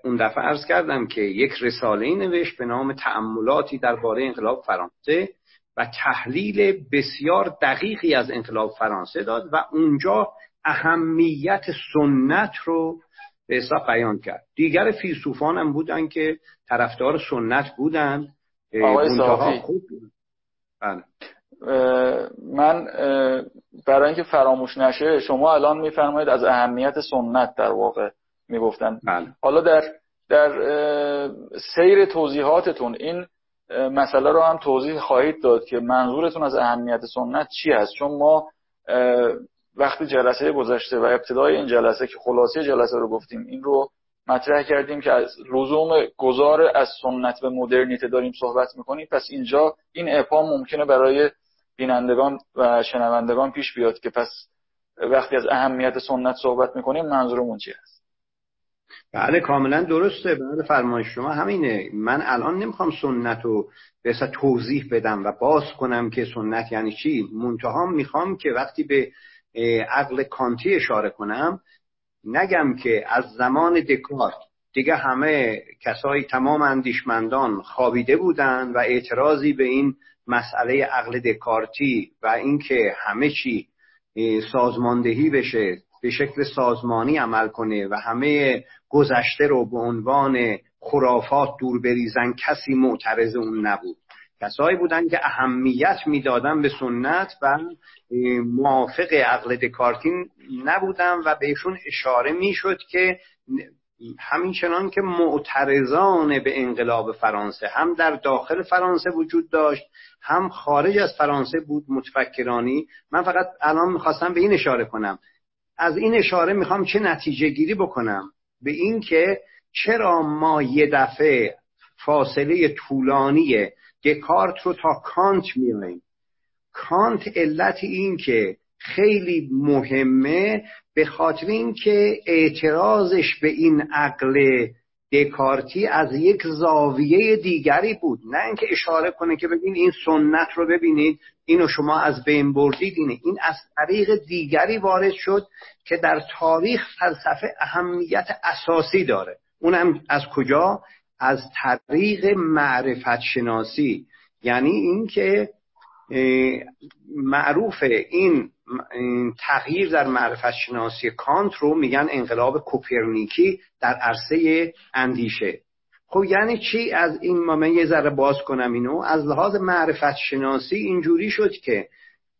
اون دفعه ارز کردم که یک رساله نوشت به نام تأملاتی درباره انقلاب فرانسه و تحلیل بسیار دقیقی از انقلاب فرانسه داد و اونجا اهمیت سنت رو به حساب بیان کرد. دیگر فیلسوفان هم بودن که طرفدار سنت بودن. آقای خوب بله. من برای اینکه فراموش نشه شما الان میفرمایید از اهمیت سنت در واقع می‌گفتن. بله. حالا در در سیر توضیحاتتون این مسئله رو هم توضیح خواهید داد که منظورتون از اهمیت سنت چی هست چون ما وقتی جلسه گذشته و ابتدای این جلسه که خلاصه جلسه رو گفتیم این رو مطرح کردیم که از لزوم گذار از سنت به مدرنیته داریم صحبت می‌کنیم پس اینجا این اپام ممکنه برای بینندگان و شنوندگان پیش بیاد که پس وقتی از اهمیت سنت صحبت می‌کنیم منظورمون چی هست؟ بله کاملا درسته. بعد فرمایش شما همینه. من الان نمی‌خوام سنت رو به توضیح بدم و باز کنم که سنت یعنی چی. منتها می‌خوام که وقتی به عقل کانتی اشاره کنم. نگم که از زمان دکارت دیگه همه کسای تمام اندیشمندان خوابیده بودند و اعتراضی به این مسئله عقل دکارتی و اینکه همه چی سازماندهی بشه به شکل سازمانی عمل کنه و همه گذشته رو به عنوان خرافات دور بریزن کسی معترض اون نبود. کسایی بودن که اهمیت می‌دادن به سنت و موافق عقل دکارتین نبودن و بهشون اشاره می‌شد که همین چنان که معترضان به انقلاب فرانسه هم در داخل فرانسه وجود داشت هم خارج از فرانسه بود متفکرانی من فقط الان می‌خواستم به این اشاره کنم. از این اشاره می‌خوام چه نتیجه گیری بکنم؟ به این که چرا ما یه دفعه فاصله طولانی دکارت رو تا کانت میاییم کانت علت این که خیلی مهمه به خاطر اینکه اعتراضش به این عقل دکارتی از یک زاویه دیگری بود. نه اینکه اشاره کنه که ببین این سنت رو ببینید اینو شما از بین بردید اینه. این از طریق دیگری وارد شد که در تاریخ فلسفه اهمیت اساسی داره. اونم از کجا؟ از طریق معرفت شناسی یعنی اینکه معروف این تغییر در معرفت شناسی کانت رو میگن انقلاب کوپرنیکی در عرصه اندیشه. خب یعنی چی؟ از این من یه ذره باز کنم اینو. از لحاظ معرفت شناسی اینجوری شد که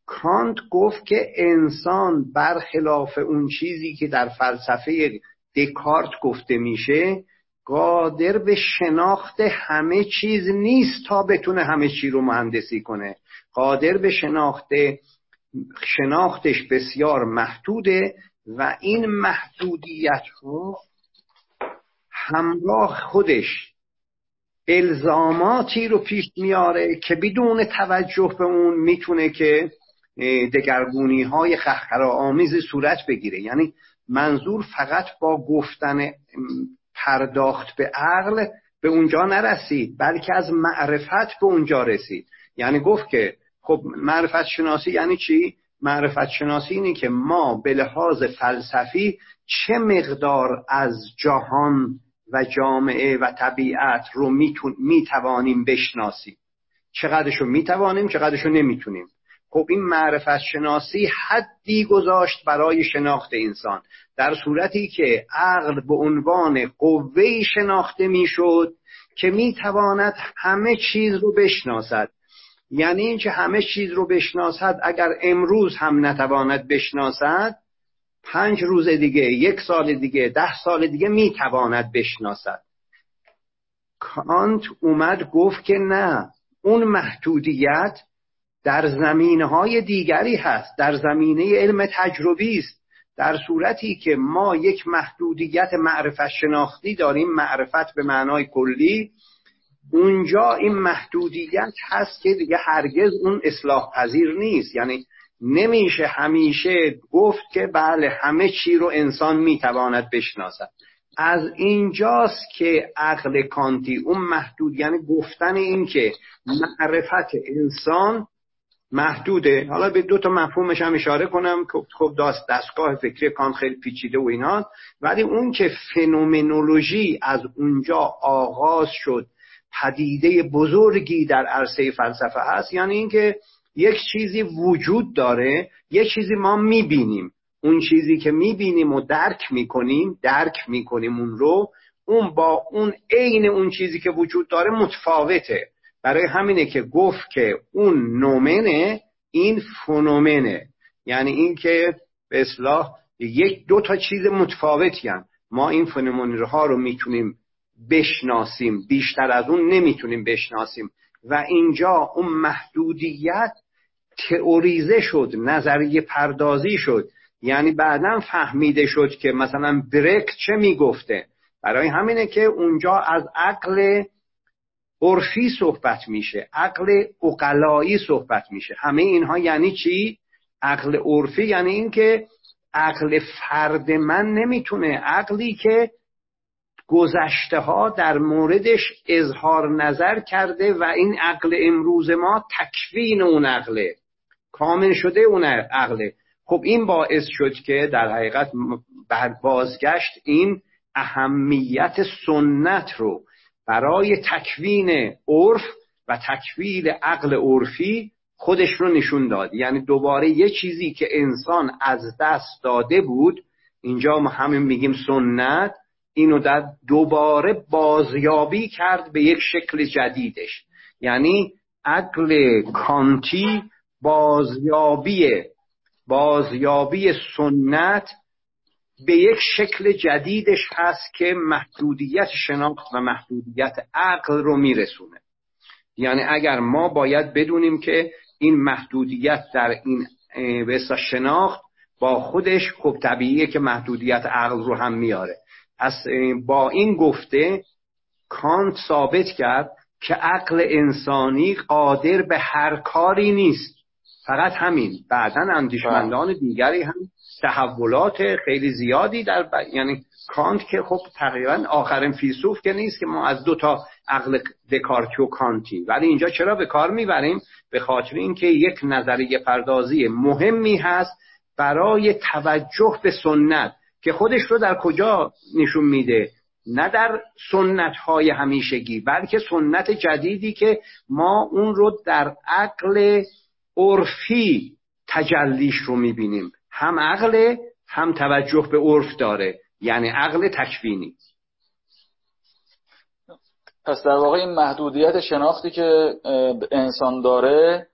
کانت گفت که انسان برخلاف اون چیزی که در فلسفه دکارت گفته میشه قادر به شناخت همه چیز نیست تا بتونه همه چی رو مهندسی کنه. قادر به شناخت شناختش بسیار محدوده و این محدودیت رو همراه خودش الزاماتی رو پیش میاره که بدون توجه به اون می‌تونه که دگرگونی های خخرا آمیز صورت بگیره. یعنی منظور فقط با گفتن پرداخت به عقل به اونجا نرسید بلکه از معرفت به اونجا رسید. یعنی گفت که خب معرفت شناسی یعنی چی؟ معرفت شناسی اینه که ما به لحاظ فلسفی چه مقدار از جهان و جامعه و طبیعت رو می‌توانیم بشناسیم. چقدرش رو می‌توانیم چقدرش رو نمی‌تونیم. خب این معرفت شناسی حدی گذاشت برای شناخت انسان. در صورتی که عقل به عنوان قوه شناخته می‌شد که می‌تواند همه چیز رو بشناسد. یعنی اینکه همه چیز رو بشناسد اگر امروز هم نتواند بشناسد پنج روز دیگه یک سال دیگه ده سال دیگه می‌تواند بشناسد. کانت اومد گفت که نه اون محدودیت در زمینه های دیگری هست در زمینه علم تجربی است. در صورتی که ما یک محدودیت معرفت شناختی داریم معرفت به معنای کلی اونجا این محدودیت هست که دیگه هرگز اون اصلاح پذیر نیست. یعنی نمیشه همیشه گفت که بله همه چی رو انسان می‌تواند بشناسد. از اینجاست که عقل کانتی اون محدود یعنی گفتن این که معرفت انسان محدوده. حالا به دو تا مفهومش هم اشاره کنم که خب داست دستگاه فکری کانت خیلی پیچیده و اینا. ولی اون که فنومنولوژی از اونجا آغاز شد پدیده بزرگی در عرصه فلسفه هست یعنی اینکه یک چیزی وجود داره یک چیزی ما می‌بینیم. اون چیزی که می‌بینیم و درک می‌کنیم درک می‌کنیم اون رو اون با اون عین اون چیزی که وجود داره متفاوته. برای همینه که گفت که اون نومنه این فنومنه یعنی اینکه به اصلاح یک دو تا چیز متفاوتی هم. ما این فنومن ها رو می‌تونیم بشناسیم. بیشتر از اون نمی‌تونیم بشناسیم. و اینجا اون محدودیت تئوریزه شد نظریه پردازی شد. یعنی بعدا فهمیده شد که مثلا برک چه می‌گفته. برای همینه که اونجا از عقل عرفی صحبت میشه عقل اقلایی صحبت میشه. همه اینها یعنی چی؟ عقل عرفی یعنی اینکه عقل فرد من نمی‌تونه عقلی که گذشته ها در موردش اظهار نظر کرده و این عقل امروز ما تکوین اون عقله کامل شده اون عقله. خب این باعث شد که در حقیقت بعد بازگشت این اهمیت سنت رو برای تکوین عرف و تکویل عقل عرفی خودش رو نشون داد. یعنی دوباره یه چیزی که انسان از دست داده بود اینجا ما همین میگیم سنت اینو در دوباره بازیابی کرد به یک شکل جدیدش. یعنی عقل کانتی بازیابی بازیابی سنت به یک شکل جدیدش هست که محدودیت شناخت و محدودیت عقل رو میرسونه. یعنی اگر ما باید بدونیم که این محدودیت در این به شناخت با خودش خب طبیعیه که محدودیت عقل رو هم میاره. از با این گفته کانت ثابت کرد که عقل انسانی قادر به هر کاری نیست. فقط همین. بعدا اندیشمندان بله. دیگری هم تحولات خیلی زیادی در ب... یعنی کانت که خب تقریبا آخرین فیلسوف که نیست که ما از دو تا عقل دکارتی و کانتی. ولی اینجا چرا به کار می‌بریم؟ به خاطر اینکه یک نظریه پردازی مهمی هست برای توجه به سنت که خودش رو در کجا نشون میده؟ نه در سنت های همیشگی بلکه سنت جدیدی که ما اون رو در عقل عرفی تجلیش رو می‌بینیم. هم عقل هم توجه به عرف داره. یعنی عقل تکوینی. پس در واقع این محدودیت شناختی که انسان داره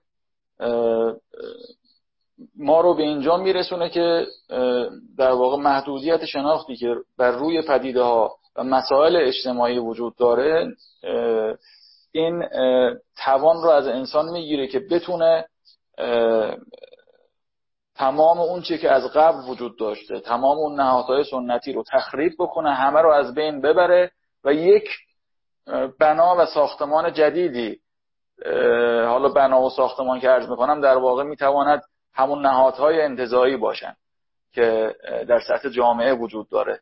ما رو به اینجا میرسونه که در واقع محدودیت شناختی که بر روی پدیده ها و مسائل اجتماعی وجود داره این توان رو از انسان می‌گیره که بتونه تمام اون چی که از قبل وجود داشته تمام اون نهادهای سنتی رو تخریب بکنه همه رو از بین ببره و یک بنا و ساختمان جدیدی حالا بنا و ساختمان که عرض می‌کنم در واقع می‌تواند همون نهادهای انتظایی باشن که در سطح جامعه وجود داره.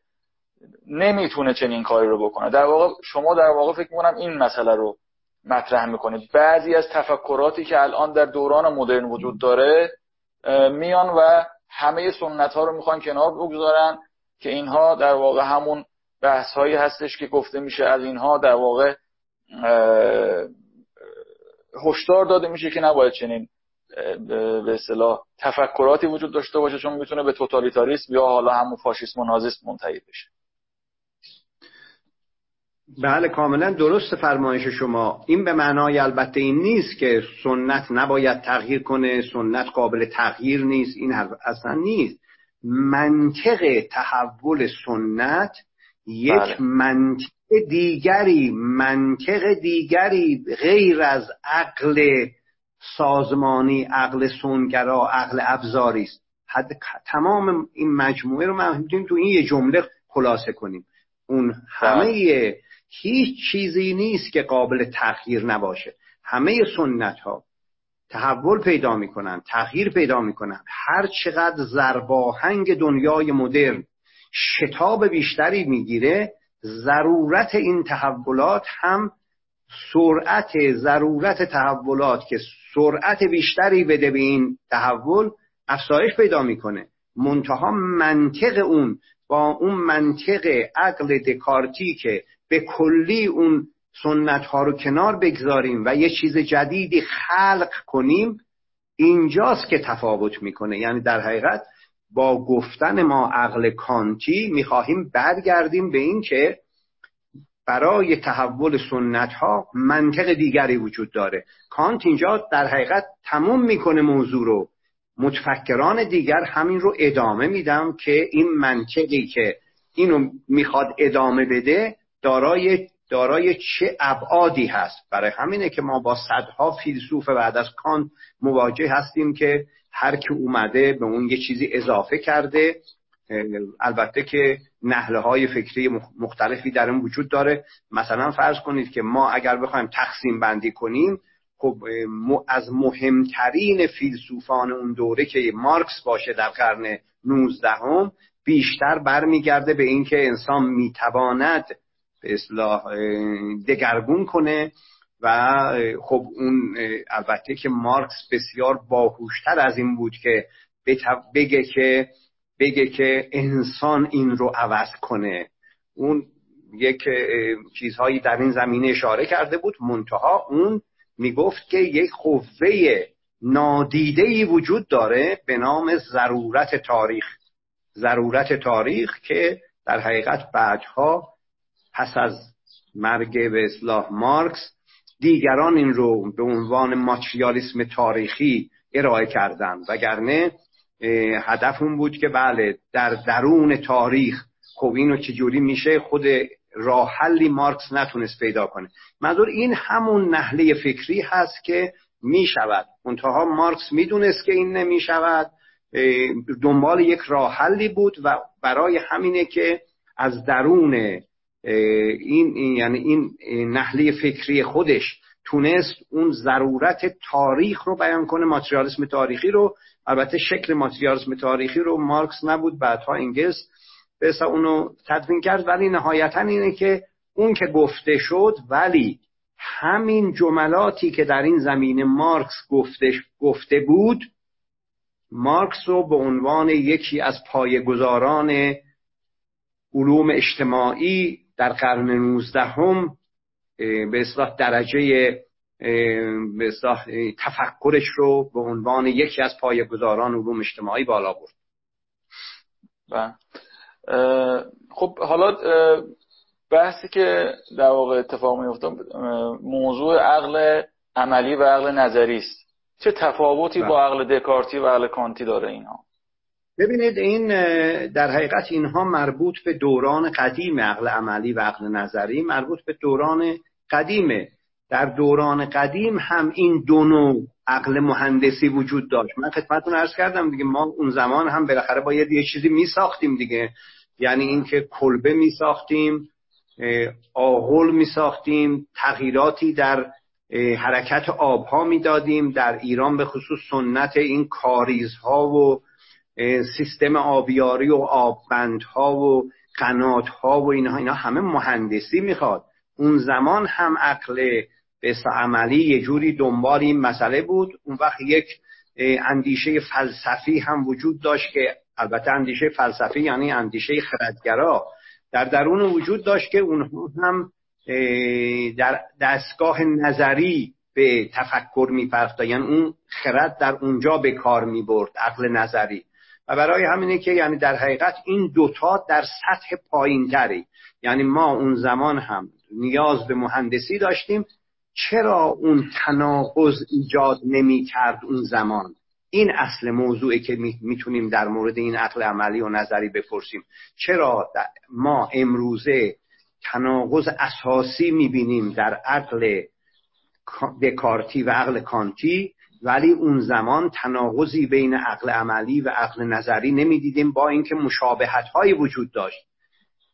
نمی‌تونه چنین کاری رو بکنه. در واقع شما در واقع فکر می‌کنم این مسئله رو مطرح می‌کنید. بعضی از تفکراتی که الان در دوران مدرن وجود داره میان و همه سنت ها رو می‌خوان کنار بگذارن که اینها در واقع همون بحث هایی هستش که گفته میشه از اینها در واقع هشدار داده میشه که نباید چنین به اصطلاح تفکراتی وجود داشته باشه چون می‌تونه به توتالیتاریسم یا حالا همون فاشیسم و نازیسم منتهی بشه. بله کاملا درست فرمایش شما این به معنای البته این نیست که سنت نباید تغییر کنه سنت قابل تغییر نیست این اصلا نیست منطق تحول سنت یک بله. منطق دیگری منطق دیگری غیر از عقل سازمانی عقل سونگرا عقل ابزاری است تمام این مجموعه رو ما تو این یه جمله خلاصه کنیم اون بله. همه هیچ چیزی نیست که قابل تغییر نباشه. همه سنت ها تحول پیدا می‌کنن تغییر پیدا می‌کنن. هر چقدر زرباهنگ دنیای مدرن شتاب بیشتری می‌گیره ضرورت این تحولات هم سرعت ضرورت تحولات که سرعت بیشتری بده به این تحول افزایش پیدا می‌کنه. منتها منطق اون با اون منطق عقل دکارتی که به کلی اون سنت ها رو کنار بگذاریم و یه چیز جدیدی خلق کنیم اینجاست که تفاوت می‌کنه. یعنی در حقیقت با گفتن ما عقل کانتی می‌خواهیم برگردیم به این که برای تحول سنت ها منطق دیگری وجود داره. کانت اینجا در حقیقت تموم می‌کنه موضوع رو. متفکران دیگر همین رو ادامه میدم که این منطقی که اینو می‌خواد ادامه بده دارای دارای چه ابعادی هست. برای همینه که ما با صدها فیلسوف بعد از کانت مواجه هستیم که هر کی اومده به اون یه چیزی اضافه کرده البته که نحله های فکری مختلفی در این وجود داره. مثلا فرض کنید که ما اگر بخوایم تقسیم بندی کنیم خب از مهمترین فیلسوفان اون دوره که مارکس باشه در قرن 19 هم بیشتر برمیگرده به اینکه انسان می‌تواند به اصلاح دگرگون کنه و خب اون البته که مارکس بسیار باهوشتر از این بود که بگه که بگه که انسان این رو عوض کنه. اون یک چیزهایی در این زمینه اشاره کرده بود. منتها اون می‌گفت که یک قوه نادیده ای وجود داره به نام ضرورت تاریخ. ضرورت تاریخ که در حقیقت بعدها پس از مرگ به اصلاح مارکس دیگران این رو به عنوان ماتریالیسم تاریخی ارائه کردند. وگرنه هدف اون بود که بله در درون تاریخ خب اینو چجوری میشه؟ خود راه حلی مارکس نتونست پیدا کنه. منظور این همون نحله فکری هست که می‌شود. منتها مارکس می‌دونست که این نمی‌شود. دنبال یک راه حلی بود و برای همینه که از درون این یعنی این نحله فکری خودش تونست اون ضرورت تاریخ رو بیان کنه ماتریالیسم تاریخی رو. البته شکل ماتریالیسم تاریخی رو مارکس نبود بعدها انگلس به اونو تدوین کرد. ولی نهایتا اینه که اون که گفته شد ولی همین جملاتی که در این زمینه مارکس گفته, گفته بود مارکس رو به عنوان یکی از پایگزاران علوم اجتماعی در قرن 19 هم به اصلاح درجه به اصلاح تفکرش رو به عنوان یکی از پایه‌گذاران علوم اجتماعی بالا برد بله. خب حالا بحثی که در واقع اتفاق میفته موضوع عقل عملی و عقل نظری است چه تفاوتی با بله. عقل دکارتی و عقل کانتی داره اینها ببینید این در حقیقت اینها مربوط به دوران قدیم عقل عملی و عقل نظری مربوط به دوران قدیمه در دوران قدیم هم این دو نوع عقل مهندسی وجود داشت. من خدمتتون عرض کردم دیگه ما اون زمان هم بالاخره باید یه چیزی می ساختیم دیگه. یعنی اینکه کلبه می ساختیم آغل می ساختیم تغییراتی در حرکت آبها می دادیم در ایران به خصوص سنت این کاریزها و سیستم آبیاری و آببندها و قناتها و اینها. اینا همه مهندسی می‌خواد. اون زمان هم عقل به عملی یه جوری دنبال این مسئله بود. اون وقت یک اندیشه فلسفی هم وجود داشت که البته اندیشه فلسفی یعنی اندیشه خردگرا. در درون وجود داشت که اونها هم در دستگاه نظری به تفکر میپرداختن یعنی اون خرد در اونجا به کار می‌برد عقل نظری. و برای همینه که یعنی در حقیقت این دوتا در سطح پایین تری یعنی ما اون زمان هم نیاز به مهندسی داشتیم. چرا اون تناقض ایجاد نمی کرد اون زمان؟ این اصل موضوعی که می‌تونیم در مورد این عقل عملی و نظری بپرسیم. چرا ما امروزه تناقض اساسی می‌بینیم در عقل دکارتی و عقل کانتی؟ ولی اون زمان تناقضی بین عقل عملی و عقل نظری نمی‌دیدیم با اینکه مشابهت هایی وجود داشت.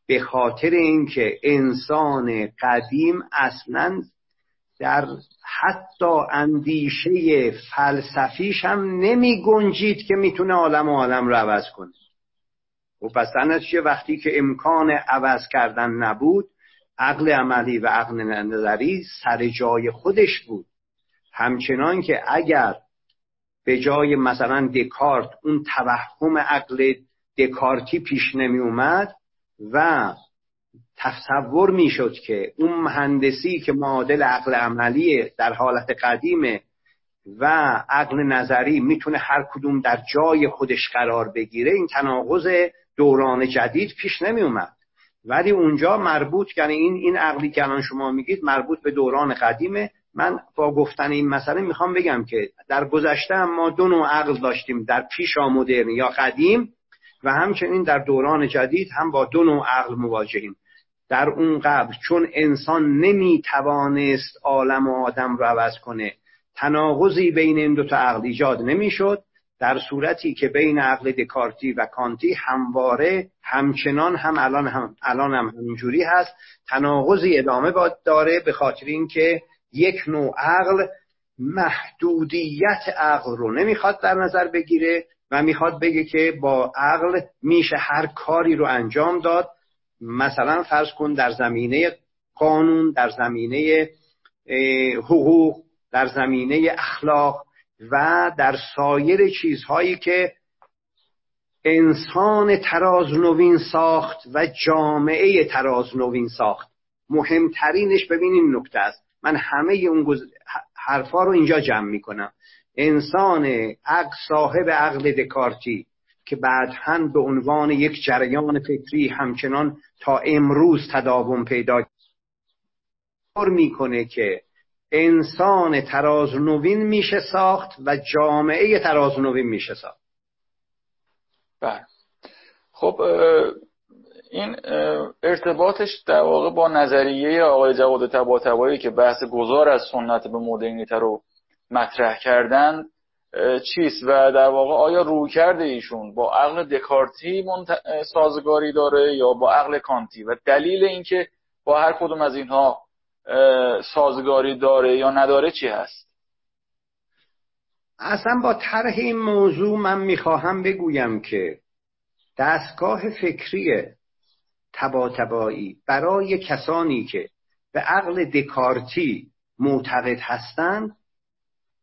به خاطر اینکه انسان قدیم اصلا در حتی اندیشه فلسفیش هم نمی گنجید که می‌تونه عالم و عالم رو عوض کنه. و پس چیه؟ وقتی که امکان عوض کردن نبود عقل عملی و عقل نظری سر جای خودش بود. همچنان که اگر به جای مثلا دکارت اون توهم عقل دکارتی پیش نمی اومد و تصور می‌شد که اون مهندسی که معادل عقل عملی در حالت قدیمه و عقل نظری می‌تونه هر کدوم در جای خودش قرار بگیره این تناقض دوران جدید پیش نمی اومد. ولی اونجا مربوط یعنی این این عقلی که الان شما میگید مربوط به دوران قدیمه من با گفتن این مسئله می‌خوام بگم که در گذشته هم ما دو نوع عقل داشتیم در پیش مدرن یا قدیم و همچنین در دوران جدید هم با دو نوع عقل مواجهیم. در اون قبل چون انسان نمی‌توانست عالم و آدم رو عوض کنه تناقضی بین این دوتا عقل ایجاد نمی‌شد. در صورتی که بین عقل دکارتی و کانتی همواره همچنان هم الان هم الان هم همینجوری هست. تناقضی ادامه داره به خاطر اینکه یک نوع عقل محدودیت عقل رو نمی‌خواد در نظر بگیره و می‌خواد بگه که با عقل میشه هر کاری رو انجام داد. مثلا فرض کن در زمینه قانون در زمینه حقوق در زمینه اخلاق و در سایر چیزهایی که انسان تراز نوین ساخت و جامعه تراز نوین ساخت. مهمترینش ببینیم نکته است. من همه اون گز... حرفا رو اینجا جمع می‌کنم. انسان عقل صاحب عقل دکارتی که بعدها به عنوان یک جریان فکری همچنان تا امروز تداوم پیدا می‌کنه که انسان تراز نوین میشه ساخت و جامعه تراز نوین میشه ساخت. بله. خب این ارتباطش در واقع با نظریه آقای جواد طباطبایی که بحث گذار از سنت به مدرنیته رو مطرح کردن چیست؟ و در واقع آیا روی کرده ایشون با عقل دکارتی سازگاری داره یا با عقل کانتی؟ و دلیل اینکه با هر کدوم از اینها سازگاری داره یا نداره چی هست؟ اصلا با طرح این موضوع من می‌خواهم بگویم که دستگاه فکری تباتبایی برای کسانی که به عقل دکارتی معتقد هستند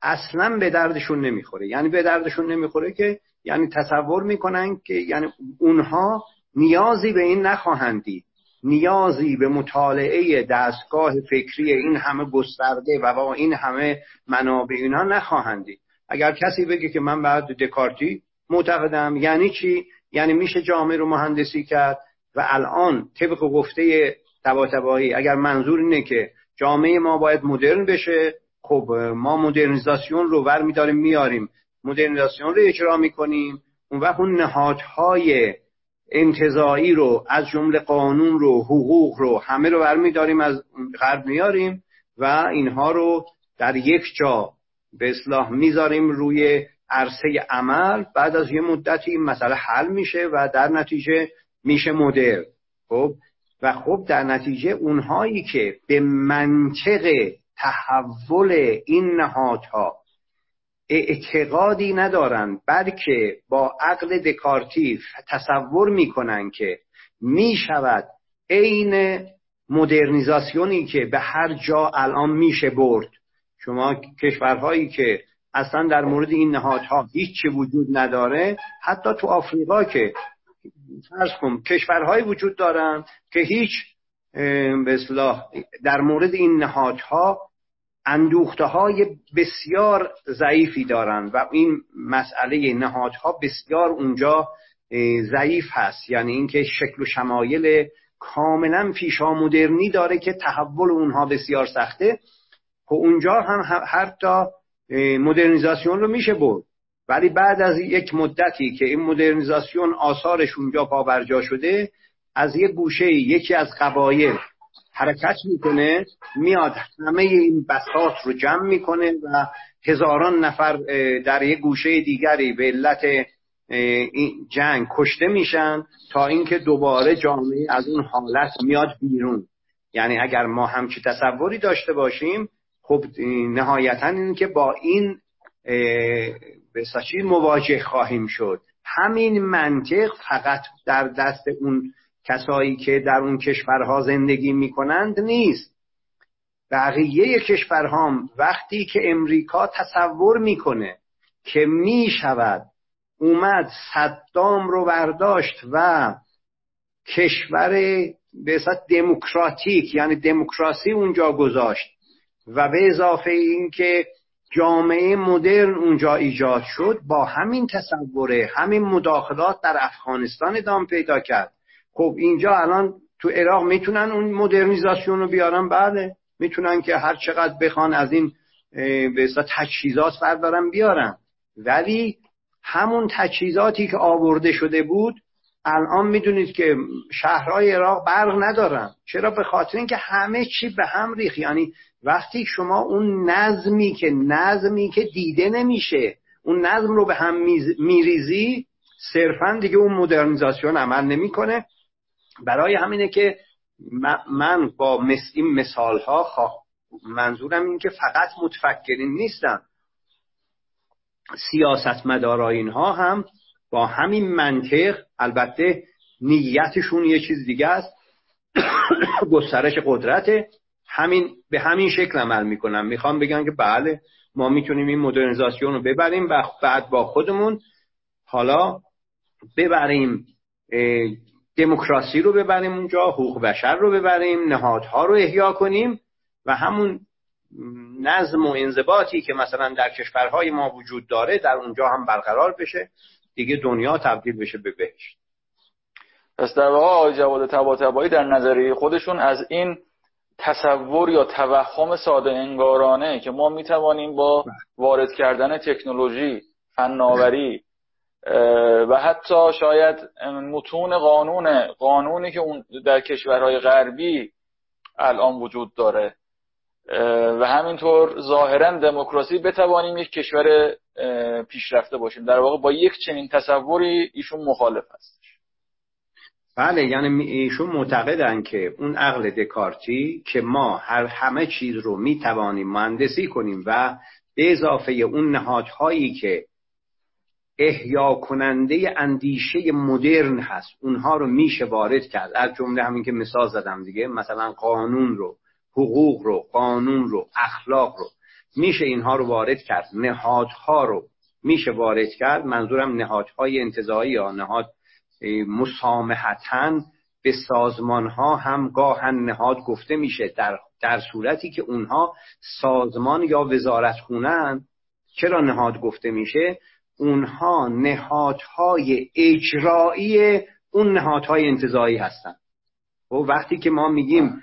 اصلا به دردشون نمی‌خوره. یعنی به دردشون نمی‌خوره که یعنی تصور می‌کنن که یعنی اونها نیازی به این نخواهند دید. نیازی به مطالعه دستگاه فکری این همه گسترده و با این همه منابع اینا نخواهند دید. اگر کسی بگه که من بعد دکارتی معتقدم یعنی چی؟ یعنی میشه جامعه رو مهندسی کرد؟ و الان طبق گفته تباتبایی اگر منظور اینه که جامعه ما باید مدرن بشه خب ما مدرنیزاسیون رو ور میداریم میاریم مدرنیزاسیون رو اجرا می‌کنیم. اون وقت اون نهادهای انتظایی رو از جمله قانون رو حقوق رو همه رو برمیداریم از غرب میاریم و اینها رو در یک جا به اصلاح می‌ذاریم روی عرصه عمل. بعد از یه مدتی این مسئله حل میشه و در نتیجه میشه مدر خب؟ و خب در نتیجه اونهایی که به منطق تحول این نهادها اعتقادی ندارند بلکه با عقل دکارتی تصور می‌کنن که می‌شود عین مدرنیزاسیونی که به هر جا الان میشه برد. شما کشورهایی که اصلا در مورد این نهادها هیچ وجود نداره حتی تو آفریقا که فرض کن کشورهایی وجود دارن که هیچ به در مورد این نهادها اندوخته های بسیار ضعیفی دارند و این مسئله نهادها بسیار اونجا ضعیف هست. یعنی اینکه شکل و شمایل کاملا پیشا مدرنی داره که تحول اونها بسیار سخته. خب اونجا هم حتی مدرنیزاسیون رو میشه برد. ولی بعد از یک مدتی که این مدرنیزاسیون آثارش اونجا پابرجا شده از یک گوشه یکی از قبایل حرکت می‌کنه میاد همه این بساط رو جمع می‌کنه و هزاران نفر در یک گوشه دیگری به علت جنگ کشته میشن تا اینکه دوباره جامعه از اون حالت میاد بیرون. یعنی اگر ما همچی تصوری داشته باشیم خب نهایتا این که با این به مواجه خواهیم شد. همین منطق فقط در دست اون کسایی که در اون کشورها زندگی می‌کنند نیست. بقیه کشورها وقتی که امریکا تصور می‌کنه که می‌شود اومد صدام رو برداشت و کشور به دموکراتیک یعنی دموکراسی اونجا گذاشت و به اضافه اینکه جامعه مدرن اونجا ایجاد شد با همین تصوره همین مداخلات در افغانستان ادامه پیدا کرد. خب اینجا الان تو عراق می‌تونن اون مدرنیزاسیون رو بیارن؟ بله. می‌تونن که هر چقدر بخوان از این به تجهیزات بردارن بیارن. ولی همون تجهیزاتی که آورده شده بود الان می‌دونید که شهرهای عراق برق ندارن. چرا؟ به خاطر اینکه همه چی به هم ریخ یعنی وقتی شما اون نظمی که نظمی که دیده نمیشه اون نظم رو به هم میریزی صرفا دیگه اون مدرنیزاسیون عمل نمی‌کنه. برای همینه که من با این مثال ها منظورم این که فقط متفکرین نیستن. سیاست اینها هم با همین منطق البته نیتشون یه چیز دیگه است. گسترش قدرت همین به همین شکل عمل می‌کنن می‌خوام بگن که بله ما می‌تونیم این مدرنیزاسیون رو ببریم و بعد با خودمون حالا ببریم دموکراسی رو ببریم اونجا حقوق بشر رو ببریم نهادها رو احیا کنیم و همون نظم و انضباطی که مثلا در کشورهای ما وجود داره در اونجا هم برقرار بشه. دیگه دنیا تبدیل بشه به بهشت. پس در واقع آقای جواد تبا در نظریه خودشون از این تصور یا توهم ساده انگارانه که ما می‌توانیم با بله. وارد کردن تکنولوژی فناوری و حتی شاید متون قانون قانونی که اون در کشورهای غربی الان وجود داره. و همینطور ظاهرا دموکراسی بتوانیم یک کشور پیشرفته باشیم. در واقع با یک چنین تصوری ایشون مخالف هستش بله یعنی ایشون معتقدن که اون عقل دکارتی که ما هر همه چیز رو می‌توانیم مهندسی کنیم و به اضافه اون نهادهایی که احیا کننده اندیشه مدرن هست اونها رو میشه وارد کرد. از جمله همین که مثال زدم دیگه مثلا قانون رو حقوق رو قانون رو اخلاق رو میشه اینها رو وارد کرد. نهادها رو میشه وارد کرد. منظورم نهادهای انتظایی یا نهاد مسامحتن به سازمان ها هم گاهن نهاد گفته میشه در, در صورتی که اونها سازمان یا وزارت خونن چرا نهاد گفته میشه؟ اونها نهادهای اجرایی اون نهادهای انتظایی هستن و وقتی که ما میگیم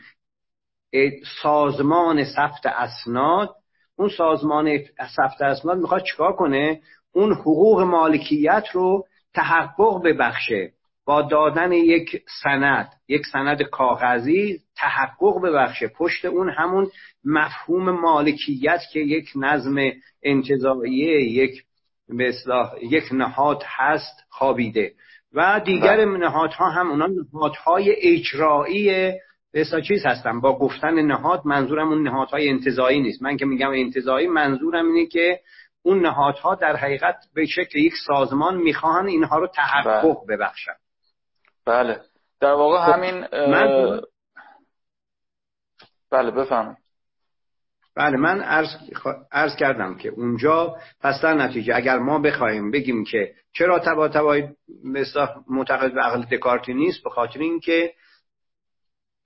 سازمان ثبت اسناد اون سازمان ثبت اسناد می‌خواد چیکار کنه؟ اون حقوق مالکیت رو تحقق ببخشه با دادن یک سند یک سند کاغذی تحقق ببخشه. پشت اون همون مفهوم مالکیت که یک نظم انتظاییه یک به اصلاح یک نهاد هست خوابیده. و دیگر بله. نهادها هم اونا نهادهای اجرایی به چیز هستن؟ با گفتن نهاد منظورم اون نهادهای انتظایی نیست. من که میگم انتظایی منظورم اینه که اون نهادها در حقیقت به شکل یک سازمان می‌خواهن اینها رو تحقق بله. ببخشن بله. در واقع خب، همین من... بله بفهمم بله من عرض, عرض کردم که اونجا پس در نتیجه اگر ما بخوایم بگیم که چرا تبا تبای معتقد به عقل دکارتی نیست به خاطر اینکه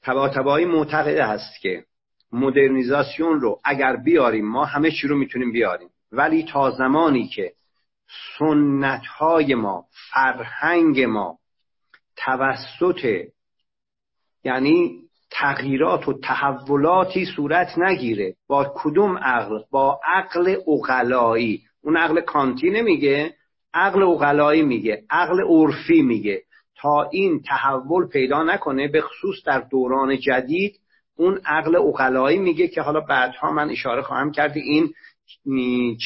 تبا تبایی معتقد هست که مدرنیزاسیون رو اگر بیاریم ما همه چی رو می‌تونیم بیاریم. ولی تا زمانی که سنت های ما فرهنگ ما توسط یعنی تغییرات و تحولاتی صورت نگیره با کدوم عقل؟ با عقل اقلایی اون عقل کانتی نمیگه عقل اقلایی میگه عقل عرفی میگه. تا این تحول پیدا نکنه به خصوص در دوران جدید اون عقل اقلایی میگه که حالا بعدها من اشاره خواهم کرد این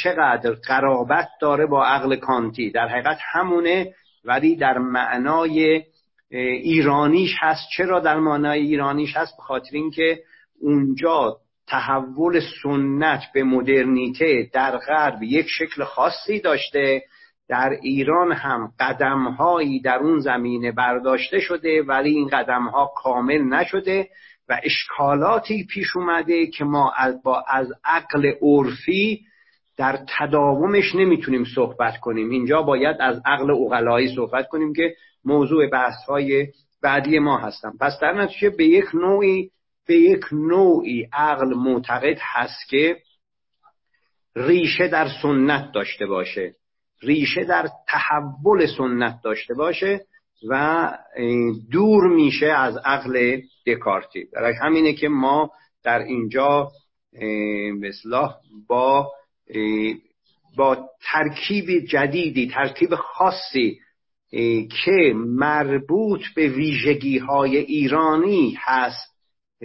چقدر قرابت داره با عقل کانتی. در حقیقت همونه ولی در معنای ایرانیش هست. چرا در معنای ایرانیش هست؟ به خاطر اینکه اونجا تحول سنت به مدرنیته در غرب یک شکل خاصی داشته. در ایران هم قدمهایی در اون زمینه برداشته شده ولی این قدمها کامل نشده. و اشکالاتی پیش اومده که ما از, با از عقل عرفی در تداومش نمی‌تونیم صحبت کنیم. اینجا باید از عقل اقلایی صحبت کنیم که موضوع بحث های بعدی ما هستم پس در نتیجه به یک نوعی به یک نوعی عقل معتقد هست که ریشه در سنت داشته باشه. ریشه در تحول سنت داشته باشه. و دور میشه از عقل دکارتی. برای همینه که ما در اینجا مثلا با با ترکیب جدیدی ترکیب خاصی که مربوط به ویژگی های ایرانی هست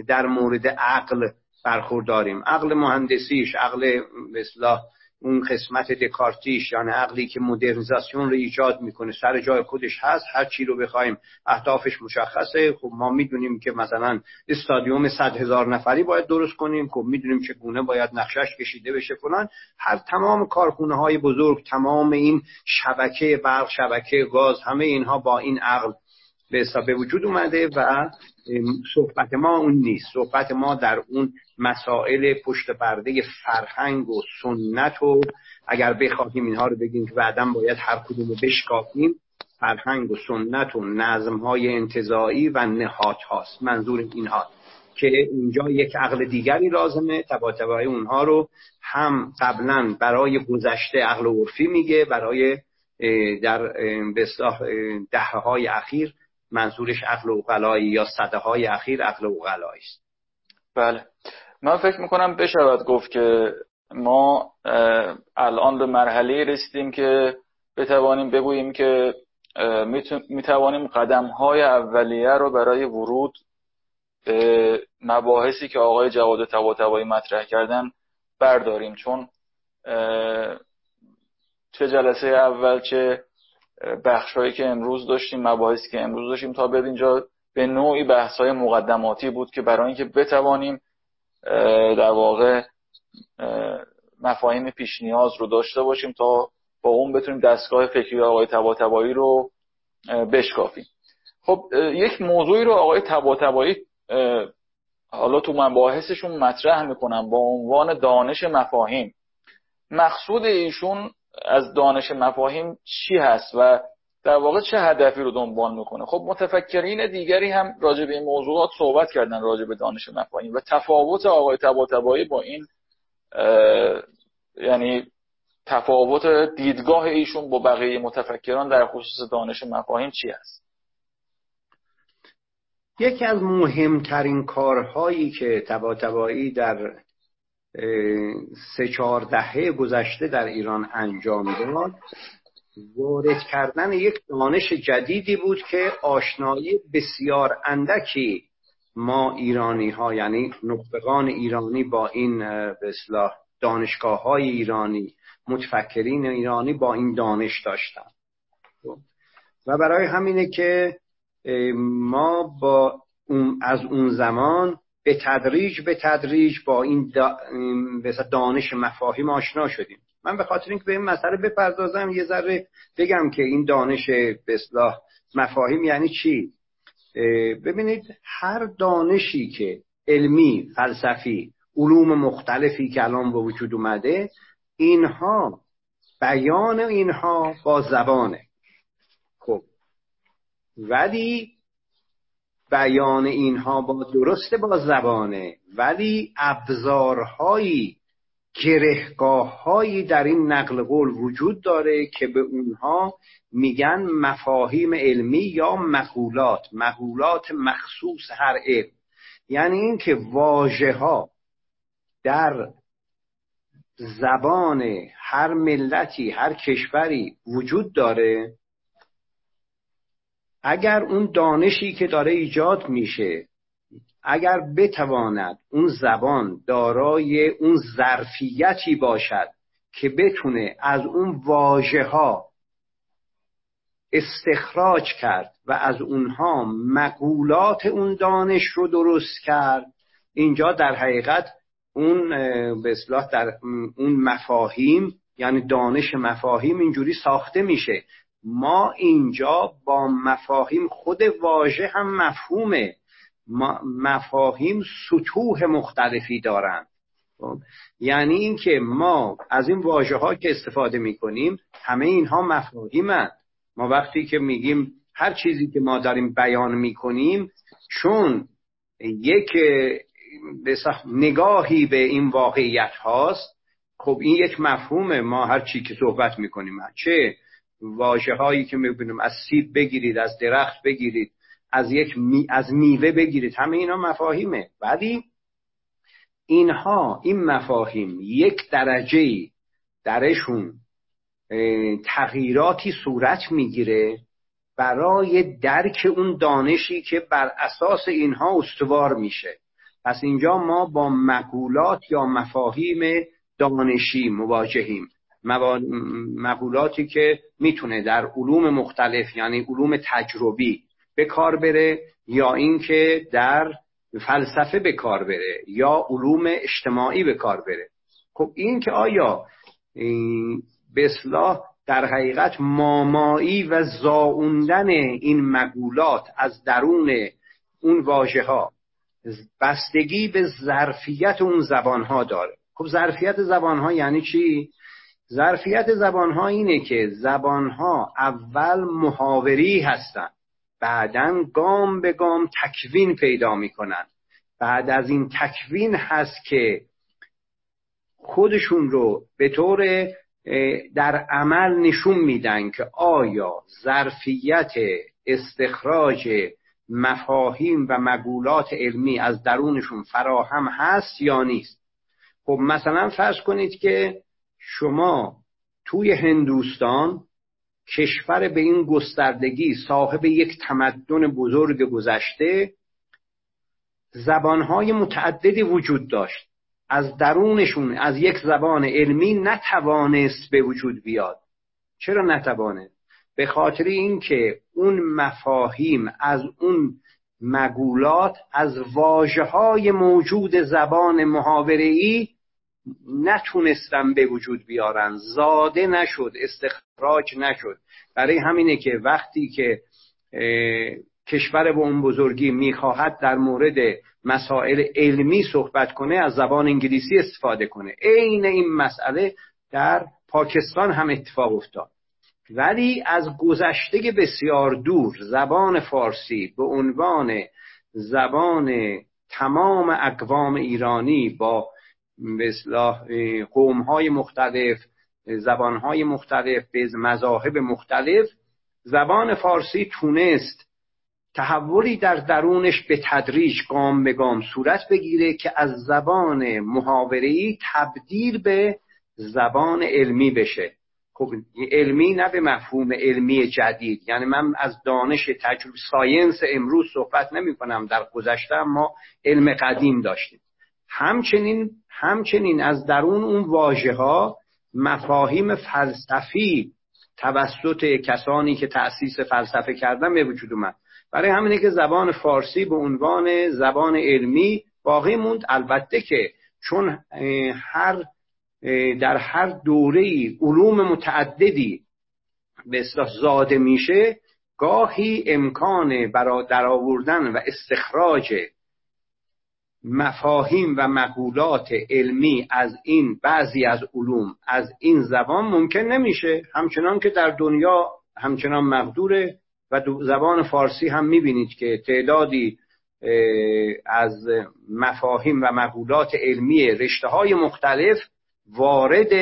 در مورد عقل برخورداریم. عقل مهندسیش عقل مثلا اون قسمت دکارتیش یعنی عقلی که مدرنیزاسیون رو ایجاد می‌کنه سر جای خودش هست هر چی رو بخوایم اهدافش مشخصه. خب ما می‌دونیم که مثلا استادیوم صد هزار نفری باید درست کنیم خب می‌دونیم چگونه باید نقشش کشیده بشه فلان. هر تمام کارخونه های بزرگ تمام این شبکه برق شبکه گاز همه اینها با این عقل به حساب وجود اومده و صحبت ما اون نیست. صحبت ما در اون مسائل پشت پرده فرهنگ و سنت و اگر بخواهیم اینها رو بگیم که بعدا باید هر کدوم رو بشکافیم فرهنگ و سنت و نظم های انتظایی و نهات هاست منظور اینها. که اینجا یک عقل دیگری لازمه تبا اونها رو هم قبلا برای گذشته عقل عرفی میگه برای در به دهه های اخیر منظورش عقل اوغلایی یا صده های اخیر عقل اوغلایی است. بله. من فکر می‌کنم بشود گفت که ما الان به مرحله رسیدیم که بتوانیم بگوییم که می‌توانیم قدم های اولیه رو برای ورود به مباحثی که آقای جواد تبا مطرح کردن برداریم. چون چه جلسه اول چه بخشهایی که امروز داشتیم مباحثی که امروز داشتیم تا به اینجا به نوعی بحث های مقدماتی بود که برای اینکه بتوانیم در واقع مفاهیم پیش نیاز رو داشته باشیم تا با اون بتونیم دستگاه فکری آقای تباتبایی رو بشکافیم. خب یک موضوعی رو آقای تباتبایی حالا تو مباحثشون مطرح می‌کنم با عنوان دانش مفاهیم. مقصود ایشون از دانش مفاهیم چی هست و در واقع چه هدفی رو دنبال می‌کنه؟ خب متفکرین دیگری هم راجع به این موضوعات صحبت کردن راجع به دانش مفاهیم و تفاوت آقای تباتبایی با این یعنی تفاوت دیدگاه ایشون با بقیه متفکران در خصوص دانش مفاهیم چی هست؟ یکی از مهمترین کارهایی که تباتبایی در سه چهار دهه گذشته در ایران انجام داد. وارد کردن یک دانش جدیدی بود که آشنایی بسیار اندکی ما ایرانی ها یعنی نخبگان ایرانی با این به دانشگاه های ایرانی متفکرین ایرانی با این دانش داشتن. و برای همینه که ما با از اون زمان به تدریج به تدریج با این دانش مفاهیم آشنا شدیم. من به خاطر اینکه به این مسئله بپردازم یه ذره بگم که این دانش به اصلاح مفاهیم یعنی چی؟ ببینید هر دانشی که علمی فلسفی علوم مختلفی که الان به وجود اومده اینها بیان اینها با زبانه. خب. ولی بیان اینها با درسته با زبانه ولی ابزارهایی گرهگاه هایی در این نقل قول وجود داره که به اونها میگن مفاهیم علمی یا مقولات. مقولات مخصوص هر علم. یعنی اینکه واژه ها در زبان هر ملتی هر کشوری وجود داره اگر اون دانشی که داره ایجاد میشه اگر بتواند اون زبان دارای اون ظرفیتی باشد که بتونه از اون واژه ها استخراج کرد و از اونها مقولات اون دانش رو درست کرد اینجا در حقیقت اون به در اون مفاهیم یعنی دانش مفاهیم اینجوری ساخته میشه. ما اینجا با مفاهیم خود واژه هم مفهومه. مفاهیم سطوح مختلفی دارند. خب؟ یعنی اینکه ما از این واژه ها که استفاده می کنیم همه اینها مفاهیمند. ما وقتی که میگیم هر چیزی که ما داریم بیان می کنیم چون یک نگاهی به این واقعیت هاست خب این یک مفهومه. ما هر چی که صحبت می‌کنیم چه واژه هایی که می‌بینیم از سیب بگیرید از درخت بگیرید از یک از میوه بگیرید همه اینا مفاهیمه. ولی اینها این مفاهیم یک درجه درشون تغییراتی صورت می‌گیره برای درک اون دانشی که بر اساس اینها استوار میشه. پس اینجا ما با مقولات یا مفاهیم دانشی مواجهیم. مقولاتی که می‌تونه در علوم مختلف یعنی علوم تجربی به کار بره یا اینکه در فلسفه به کار بره یا علوم اجتماعی به کار بره. خب این که آیا به اصلاح در حقیقت مامایی و زاوندن این مقولات از درون اون واژه ها بستگی به ظرفیت اون زبان ها داره. خب ظرفیت زبان ها یعنی چی؟ ظرفیت زبان ها اینه که زبان ها اول محاوری هستند بعدا گام به گام تکوین پیدا می‌کنن. بعد از این تکوین هست که خودشون رو به طور در عمل نشون میدن که آیا ظرفیت استخراج مفاهیم و مقولات علمی از درونشون فراهم هست یا نیست. خب مثلا فرض کنید که شما توی هندوستان کشور به این گستردگی صاحب یک تمدن بزرگ گذشته زبانهای متعددی وجود داشت. از درونشون از یک زبان علمی نتوانست به وجود بیاد. چرا نتوانه به خاطر اینکه اون مفاهیم از اون مگولات از واجه های موجود زبان محاوره ای نتونستن به وجود بیارن. زاده نشد استخراج نشد. برای همینه که وقتی که کشور به اون بزرگی می‌خواهد در مورد مسائل علمی صحبت کنه از زبان انگلیسی استفاده کنه. عین این مسئله در پاکستان هم اتفاق افتاد. ولی از گذشته بسیار دور زبان فارسی به عنوان زبان تمام اقوام ایرانی با به قوم های مختلف زبان های مختلف به مذاهب مختلف. زبان فارسی تونست تحولی در درونش به تدریج گام به گام صورت بگیره که از زبان محاوره‌ای تبدیل به زبان علمی بشه. خب علمی نه به مفهوم علمی جدید. یعنی من از دانش تجربه ساینس امروز صحبت نمی کنم در گذشته ما علم قدیم داشتیم. همچنین همچنین از درون اون واژه ها مفاهیم فلسفی توسط کسانی که تأسیس فلسفه کردن به وجود اومد. برای همینه که زبان فارسی به عنوان زبان علمی باقی موند. البته که چون هر در هر دوره علوم متعددی به اصلاح زاده میشه گاهی امکان برای درآوردن و استخراج مفاهیم و مقولات علمی از این بعضی از علوم از این زبان ممکن نمیشه. همچنان که در دنیا همچنان مقدوره و زبان فارسی هم می‌بینید که تعدادی از مفاهیم و مقولات علمی رشته های مختلف وارد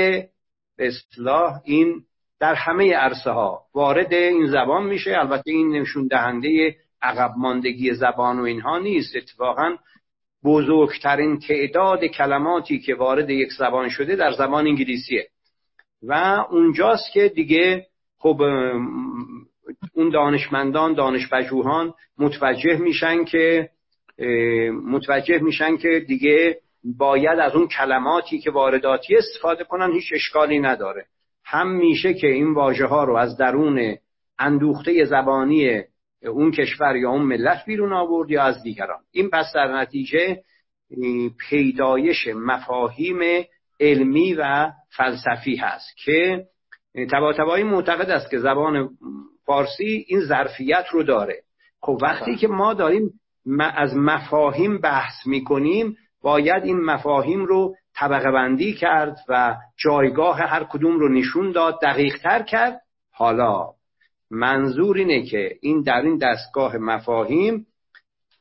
اصلاح این در همه عرصه ها وارد این زبان میشه. البته این نشون دهنده عقب ماندگی زبان و اینها نیست. اتفاقا بزرگترین تعداد کلماتی که وارد یک زبان شده در زبان انگلیسیه. و اونجاست که دیگه خب اون دانشمندان دانشپژوهان متوجه میشن که متوجه میشن که دیگه باید از اون کلماتی که وارداتی استفاده کنن هیچ اشکالی نداره. هم میشه که این واژه ها رو از درون اندوخته زبانی اون کشور یا اون ملت بیرون آورد یا از دیگران. این پس در نتیجه پیدایش مفاهیم علمی و فلسفی هست که تباتبایی معتقد است که زبان فارسی این ظرفیت رو داره. خب وقتی که ما داریم از مفاهیم بحث می‌کنیم باید این مفاهیم رو طبقه بندی کرد و جایگاه هر کدوم رو نشون داد دقیق تر کرد. حالا منظور اینه که این در این دستگاه مفاهیم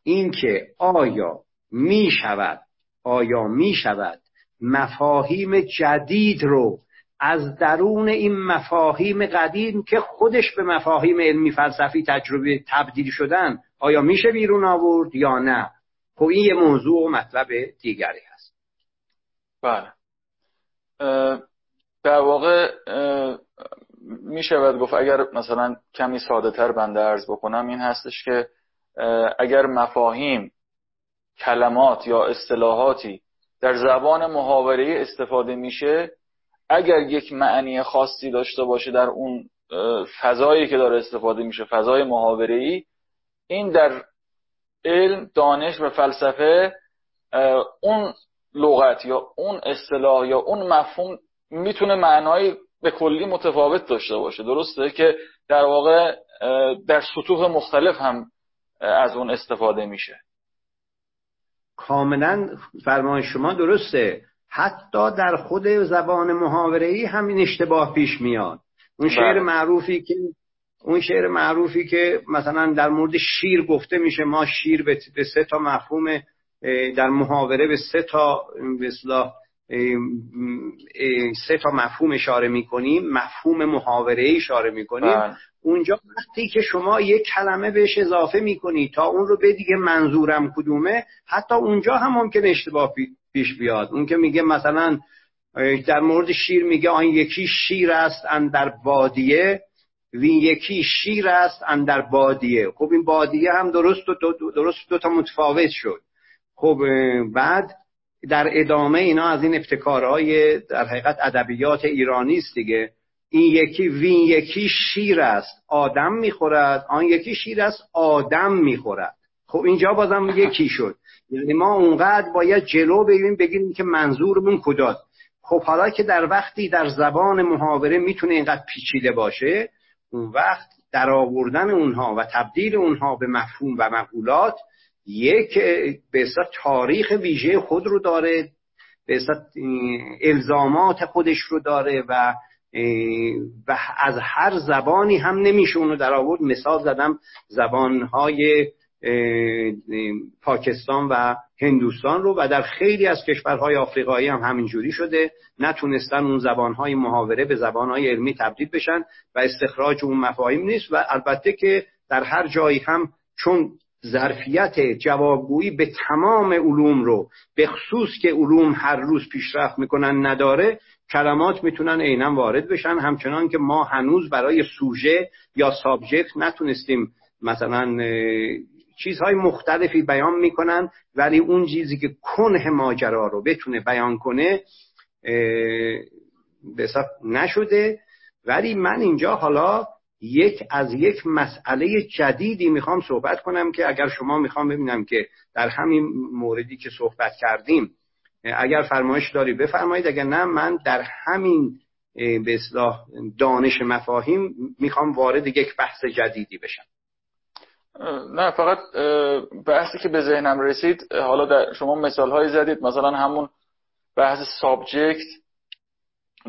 این که آیا می شود آیا می شود مفاهیم جدید رو از درون این مفاهیم قدیم که خودش به مفاهیم علمی فلسفی تجربه تبدیل شدن آیا میشه بیرون آورد یا نه؟ خب این یه موضوع و مطلب دیگری هست. بله. در واقع می‌شود گفت اگر مثلا کمی ساده تر بنده ارز بکنم این هستش که اگر مفاهیم کلمات یا اصطلاحاتی در زبان محاوره استفاده میشه اگر یک معنی خاصی داشته باشه در اون فضایی که داره استفاده میشه فضای محاوره ای این در علم دانش و فلسفه اون لغت یا اون اصطلاح یا اون مفهوم می‌تونه معنای به کلی متفاوت داشته باشه. درسته که در واقع در سطوح مختلف هم از اون استفاده میشه. کاملا فرمان شما درسته. حتی در خود زبان محاوره ای همین اشتباه پیش میاد. اون شعر بله. معروفی که اون شعر معروفی که مثلا در مورد شیر گفته میشه ما شیر به سه تا مفهوم در محاوره به سه تا به سه تا مفهوم اشاره می‌کنیم مفهوم محاوره اشاره می‌کنیم. بله. اونجا وقتی که شما یک کلمه بهش اضافه می‌کنی تا اون رو به دیگه منظورم کدومه حتی اونجا هم ممکن اشتباه پیش بیاد. اون که میگه مثلا در مورد شیر میگه آن یکی شیر است اندر بادیه وین یکی شیر است اندر بادیه. خب این بادیه هم درست دو درست دو تا متفاوت شد. خب بعد در ادامه اینا از این ابتکارهای در حقیقت ادبیات ایرانی است دیگه. این یکی وین یکی شیر است. آدم می‌خورد آن یکی شیر است آدم می‌خورد. خب اینجا بازم یکی شد. یعنی ما اونقدر باید جلو بگیم بگیم که منظورمون کجاست خب حالا که در وقتی در زبان محاوره می‌تونه اینقدر پیچیده باشه اون وقت در آوردن اونها و تبدیل اونها به مفهوم و مقولات یک به تاریخ ویژه خود رو داره به الزامات خودش رو داره و و از هر زبانی هم نمیشه اونو در آورد. مثال زدم زبانهای پاکستان و هندوستان رو و در خیلی از کشورهای آفریقایی هم همینجوری شده. نتونستن اون زبانهای محاوره به زبانهای علمی تبدیل بشن و استخراج اون مفاهیم نیست و البته که در هر جایی هم چون ظرفیت جوابگویی به تمام علوم رو به خصوص که علوم هر روز پیشرفت می‌کنن نداره کلمات می‌تونن عینا وارد بشن. همچنان که ما هنوز برای سوژه یا سابجکت نتونستیم مثلا چیزهای مختلفی بیان می‌کنن ولی اون چیزی که کنه ماجرا رو بتونه بیان کنه به نشده. ولی من اینجا حالا یک از یک مسئله جدیدی می‌خوام صحبت کنم که اگر شما می‌خوام ببینم که در همین موردی که صحبت کردیم اگر فرمایش داری بفرمایید اگر نه من در همین به دانش مفاهیم می‌خوام وارد یک بحث جدیدی بشم. نه فقط بحثی که به ذهنم رسید حالا در شما مثال هایی زدید مثلا همون بحث سابجکت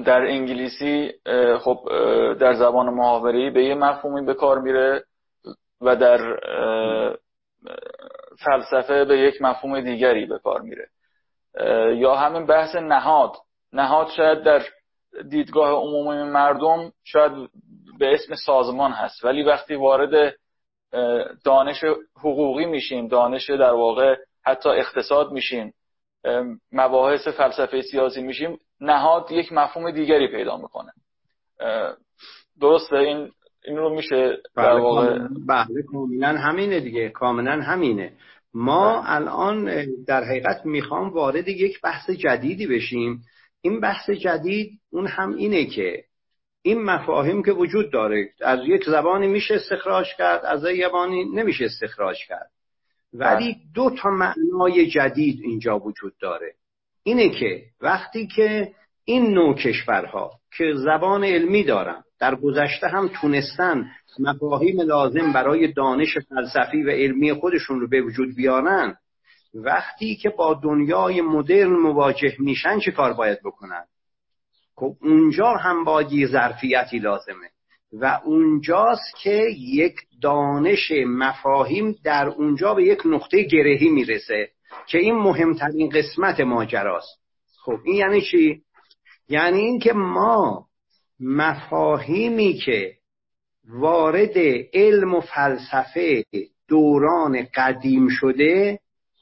در انگلیسی خب در زبان محاوره به یه مفهومی به کار میره و در فلسفه به یک مفهوم دیگری به کار میره. یا همین بحث نهاد. نهاد شاید در دیدگاه عمومی مردم شاید به اسم سازمان هست ولی وقتی وارد دانش حقوقی میشیم دانش در واقع حتی اقتصاد میشیم مباحث فلسفه سیاسی میشیم نهاد یک مفهوم دیگری پیدا می‌کنه. درسته؟ این این رو میشه در بله، واقع بله کاملا همینه دیگه. کاملا همینه. ما بله. الان در حقیقت می‌خوام وارد یک بحث جدیدی بشیم. این بحث جدید اون هم اینه که این مفاهیم که وجود داره از یک زبانی میشه استخراج کرد از یک زبانی نمیشه استخراج کرد. ولی بله. دو تا معنای جدید اینجا وجود داره. اینه که وقتی که این نوع کشورها که زبان علمی دارن در گذشته هم تونستن مفاهیم لازم برای دانش فلسفی و علمی خودشون رو به وجود بیارن وقتی که با دنیای مدرن مواجه میشن چه کار باید بکنن؟ خب اونجا هم باید یه ظرفیتی لازمه و اونجاست که یک دانش مفاهیم در اونجا به یک نقطه گرهی می‌رسه. که این مهمترین قسمت ماجراست خب این یعنی چی؟ یعنی اینکه ما مفاهیمی که وارد علم و فلسفه دوران قدیم شده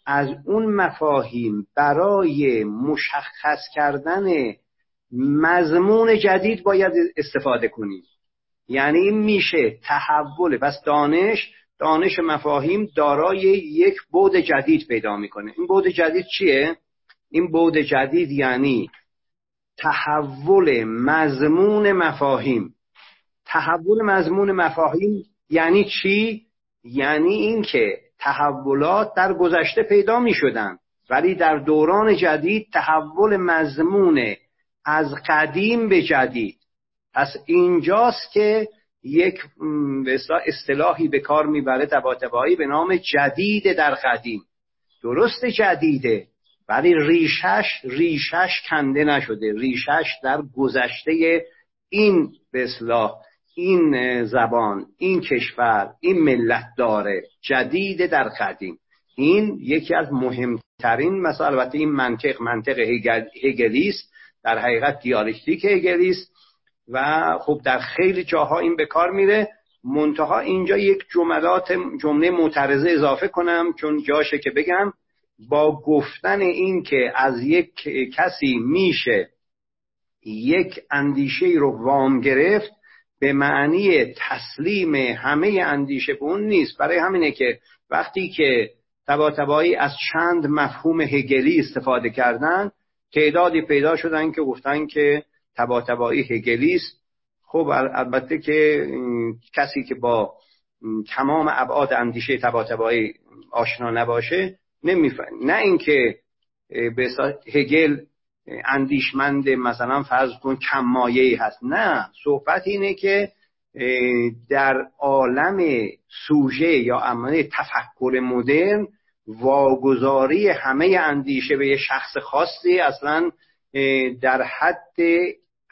از اون مفاهیم برای مشخص کردن مضمون جدید باید استفاده کنیم یعنی این میشه تحول پس دانش دانش مفاهیم دارای یک بود جدید پیدا می‌کنه. این بود جدید چیه؟ این بود جدید یعنی تحول مضمون مفاهیم. تحول مضمون مفاهیم یعنی چی؟ یعنی اینکه تحولات در گذشته پیدا می شدن ولی در دوران جدید تحول مضمون از قدیم به جدید. پس اینجاست که یک اصطلاحی به کار می‌بره تباتبایی به نام جدید در قدیم. درست جدیده ولی ریشش ریشش کنده نشده. ریشش در گذشته این به این زبان این کشور این ملت داره. جدید در قدیم. این یکی از مهمترین مثلا البته این منطق منطق هگلیست. در حقیقت دیالکتیک هگلیست. و خب در خیلی جاها این به کار میره. منتها اینجا یک جملات جمله معترضه اضافه کنم چون جاشه که بگم. با گفتن این که از یک کسی میشه یک اندیشه رو وام گرفت به معنی تسلیم همه اندیشه به اون نیست. برای همینه که وقتی که تباتبایی از چند مفهوم هگلی استفاده کردن تعدادی پیدا شدن که گفتن که تباتبایی هگلیست خب البته که کسی که با تمام ابعاد اندیشه تباتبایی آشنا نباشه نمیفهم نه اینکه به هگل اندیشمند مثلا فرض کن کمایه هست. نه صحبت اینه که در عالم سوژه یا عمل تفکر مدرن واگذاری همه اندیشه به یه شخص خاصی اصلا در حد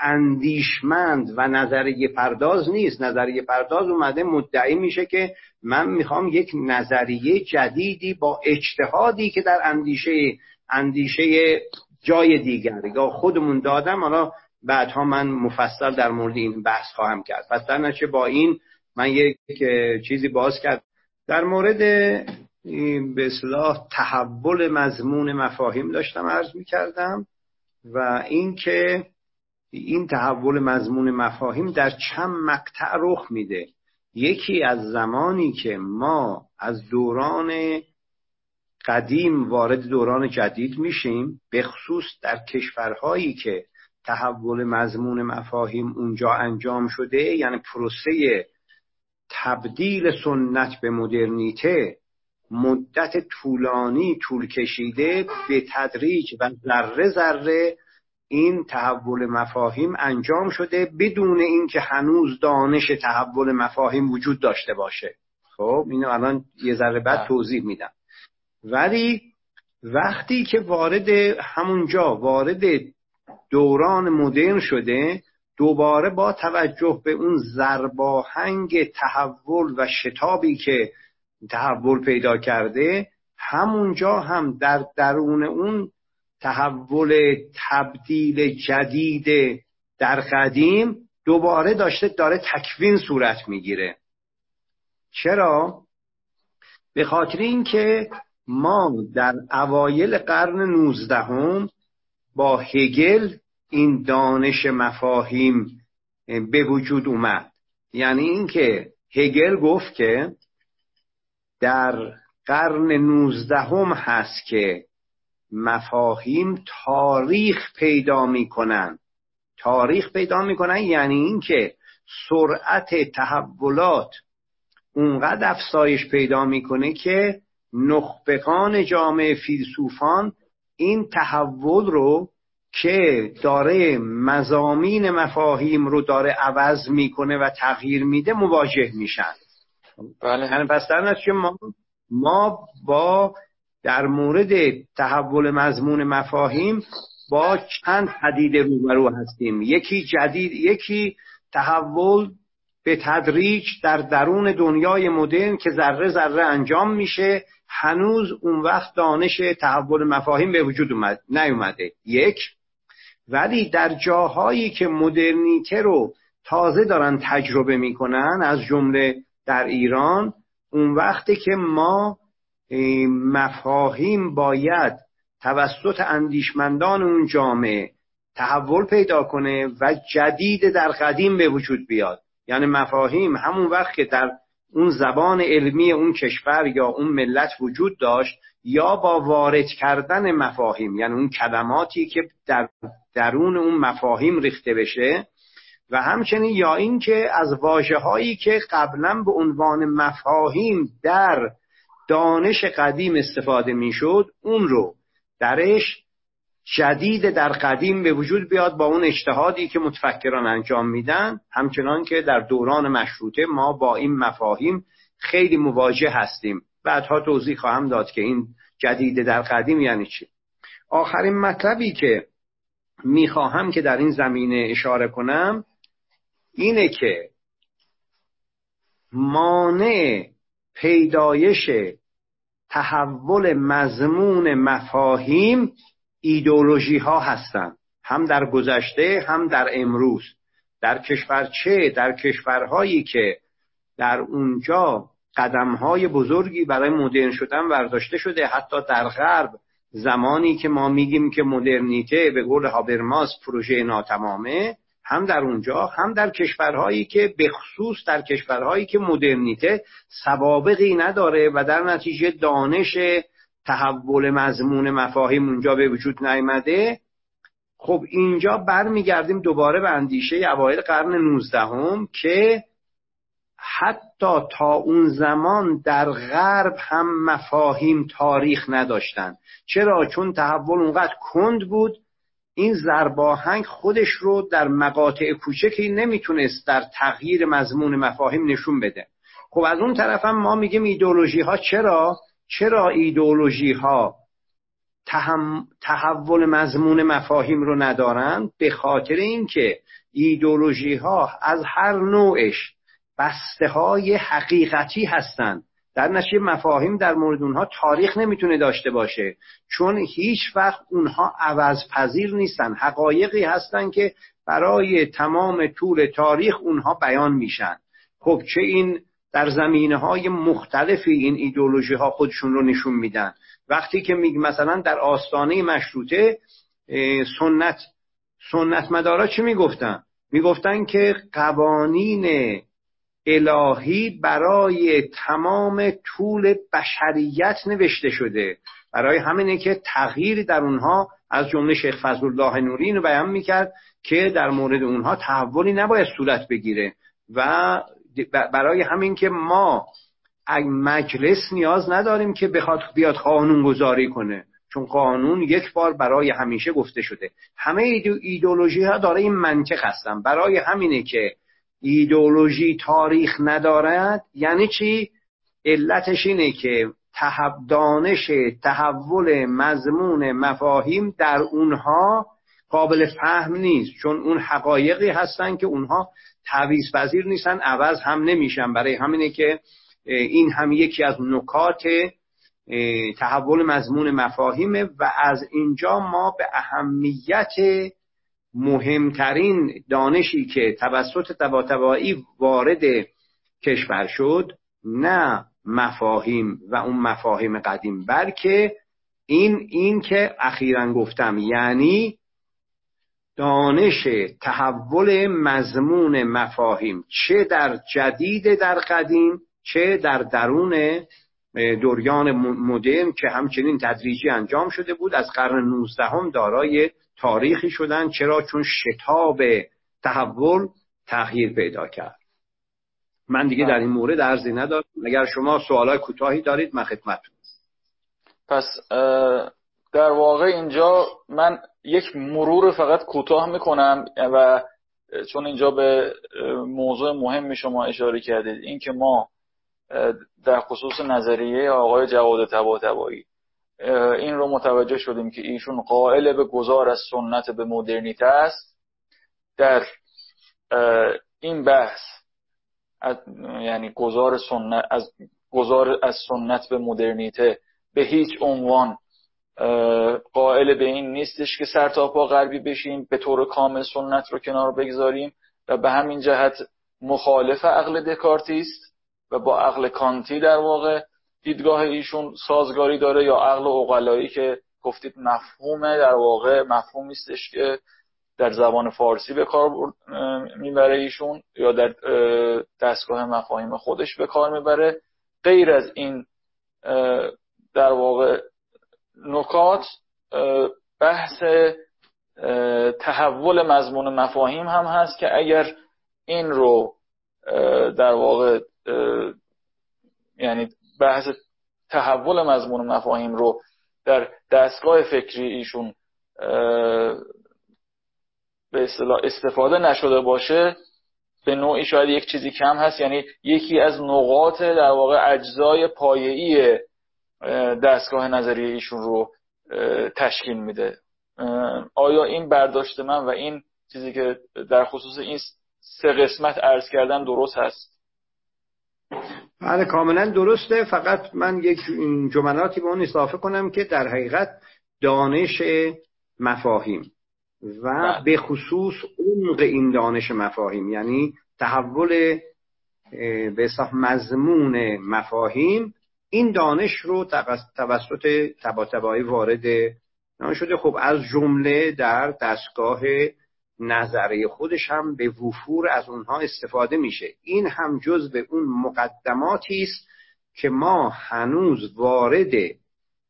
اندیشمند و نظریه پرداز نیست. نظریه پرداز اومده مدعی میشه که من می‌خوام یک نظریه جدیدی با اجتهادی که در اندیشه اندیشه جای دیگر. یا خودمون دادم حالا بعدها من مفصل در مورد این بحث خواهم کرد. پس در با این من یک چیزی باز کرد. در مورد به اصلاح تحول مضمون مفاهیم داشتم عرض می کردم و اینکه این تحول مضمون مفاهیم در چند مقطع رخ میده. یکی از زمانی که ما از دوران قدیم وارد دوران جدید میشیم به خصوص در کشورهایی که تحول مضمون مفاهیم اونجا انجام شده یعنی پروسه تبدیل سنت به مدرنیته مدت طولانی طول کشیده به تدریج و ذره ذره این تحول مفاهیم انجام شده بدون اینکه هنوز دانش تحول مفاهیم وجود داشته باشه خب اینو الان یه ذره بعد بله. توضیح میدم ولی وقتی که وارد همونجا وارد دوران مدرن شده دوباره با توجه به اون زرباهنگ تحول و شتابی که تحول پیدا کرده همونجا هم در درون اون تحول تبدیل جدید در قدیم دوباره داشته داره تکوین صورت می‌گیره. چرا؟ به خاطر اینکه ما در اوایل قرن نوزدهم با هگل این دانش مفاهیم به وجود اومد. یعنی اینکه هگل گفت که در قرن نوزدهم هست که مفاهیم تاریخ پیدا می‌کنن. تاریخ پیدا می‌کنن یعنی اینکه سرعت تحولات اونقدر افزایش پیدا می‌کنه که نخبگان جامعه فیلسوفان این تحول رو که داره مزامین مفاهیم رو داره عوض می‌کنه و تغییر میده مواجه میشن. بله. یعنی پس در ما ما با در مورد تحول مضمون مفاهیم با چند پدیده روبرو هستیم. یکی جدید یکی تحول به تدریج در درون دنیای مدرن که ذره ذره انجام میشه. هنوز اون وقت دانش تحول مفاهیم به وجود اومد نیومده. یک ولی در جاهایی که مدرنیته رو تازه دارن تجربه می‌کنن از جمله در ایران اون وقتی که ما مفاهیم باید توسط اندیشمندان اون جامعه تحول پیدا کنه و جدید در قدیم به وجود بیاد. یعنی مفاهیم همون وقت که در اون زبان علمی اون کشور یا اون ملت وجود داشت یا با وارد کردن مفاهیم یعنی اون کلماتی که در درون اون مفاهیم ریخته بشه و همچنین یا اینکه از واجه هایی که قبلا به عنوان مفاهیم در دانش قدیم استفاده می‌شد اون رو درش جدید در قدیم به وجود بیاد با اون اجتهادی که متفکران انجام میدن. همچنان که در دوران مشروطه ما با این مفاهیم خیلی مواجه هستیم. بعدها توضیح خواهم داد که این جدید در قدیم یعنی چی. آخرین مطلبی که می‌خواهم که در این زمینه اشاره کنم اینه که مانع پیدایش تحول مضمون مفاهیم ایدولوژی ها هستند. هم در گذشته هم در امروز. در کشور چه؟ در کشورهایی که در اونجا قدم های بزرگی برای مدرن شدن برداشته شده. حتی در غرب زمانی که ما میگیم که مدرنیته به قول هابرماس پروژه ناتمامه هم در اونجا هم در کشورهایی که به خصوص در کشورهایی که مدرنیته سوابقی نداره و در نتیجه دانش تحول مضمون مفاهیم اونجا به وجود نیامده. خب اینجا برمیگردیم دوباره به اندیشه اوایل قرن نوزدهم که حتی تا اون زمان در غرب هم مفاهیم تاریخ نداشتن. چرا؟ چون تحول اونقدر کند بود این زرباهنگ خودش رو در مقاطع کوچکی نمی‌تونست در تغییر مضمون مفاهیم نشون بده. خب از اون طرف هم ما میگیم ایدولوژی ها چرا؟ چرا ایدولوژی ها تحول مضمون مفاهیم رو ندارند به خاطر اینکه ایدولوژی ها از هر نوعش بسته های حقیقتی هستند در نتیجه مفاهیم در مورد اونها تاریخ نمی‌تونه داشته باشه چون هیچ وقت اونها عوض پذیر نیستن حقایقی هستن که برای تمام طول تاریخ اونها بیان میشن. خب چه این در زمینه های مختلفی این ایدولوژی ها خودشون رو نشون میدن؟ وقتی که میگ مثلا در آستانه مشروطه سنت سنت مدارا چی می‌گفتن؟ می‌گفتن که قوانین الهی برای تمام طول بشریت نوشته شده. برای همینه که تغییری در اونها از جمله شیخ فضل الله نوری رو بیان می‌کرد که در مورد اونها تحولی نباید صورت بگیره و برای همین که ما مجلس نیاز نداریم که بخواد بیاد قانون گذاری کنه. چون قانون یک بار برای همیشه گفته شده. همه ایدولوژی ها داره این منطق هستن. برای همینه که ایدولوژی تاریخ ندارد یعنی چی؟ علتش اینه که دانش تحول مضمون مفاهیم در اونها قابل فهم نیست چون اون حقایقی هستن که اونها تعویض پذیر نیستن عوض هم نمیشن. برای همینه که این هم یکی از نکات تحول مضمون مفاهیمه و از اینجا ما به اهمیت مهمترین دانشی که توسط تباتبایی وارد کشور شد نه مفاهیم و اون مفاهیم قدیم بلکه این این که اخیرا گفتم یعنی دانش تحول مضمون مفاهیم چه در جدید در قدیم چه در درون دوریان مدرن که همچنین تدریجی انجام شده بود از قرن 19 هم دارای تاریخی شدن چرا؟ چون شتاب تحول تغییر پیدا کرد. من دیگه در این مورد ارزی ندارم. اگر شما سوالای کوتاهی دارید من خدمتتون پس در واقع اینجا من یک مرور فقط کوتاه می‌کنم و چون اینجا به موضوع مهمی شما اشاره کردید اینکه ما در خصوص نظریه آقای جواد طباطبایی این رو متوجه شدیم که ایشون قائل به گذار از سنت به مدرنیته است. در این بحث یعنی گذار سنت از گذار از سنت به مدرنیته به هیچ عنوان قائل به این نیستش که سر تا پا غربی بشیم به طور کامل سنت رو کنار بگذاریم و به همین جهت مخالف عقل دکارتی است و با عقل کانتی در واقع دیدگاه ایشون سازگاری داره یا عقل اقلایی که گفتید مفهومه در واقع مفهومی استش که در زبان فارسی به کار می‌بره ایشون یا در دستگاه مفاهیم خودش به کار می‌بره. غیر از این در واقع نکات بحث تحول مضمون مفاهیم هم هست که اگر این رو در واقع یعنی بحث تحول مضمون مفاهیم رو در دستگاه فکری ایشون به اصطلاح استفاده نشده باشه به نوعی شاید یک چیزی کم هست. یعنی یکی از نقاط در واقع اجزای پایه‌ای دستگاه نظریه ایشون رو تشکیل میده. آیا این برداشت من و این چیزی که در خصوص این سه قسمت عرض کردن درست هست؟ بله کاملا درسته فقط من یک جملاتی به اون اضافه کنم که در حقیقت دانش مفاهیم و بله. به خصوص عمق این دانش مفاهیم یعنی تحول به مضمون مفاهیم این دانش رو توسط تباتبایی وارد شده خب از جمله در دستگاه نظره خودش هم به وفور از اونها استفاده میشه. این هم جز به اون مقدماتی است که ما هنوز وارد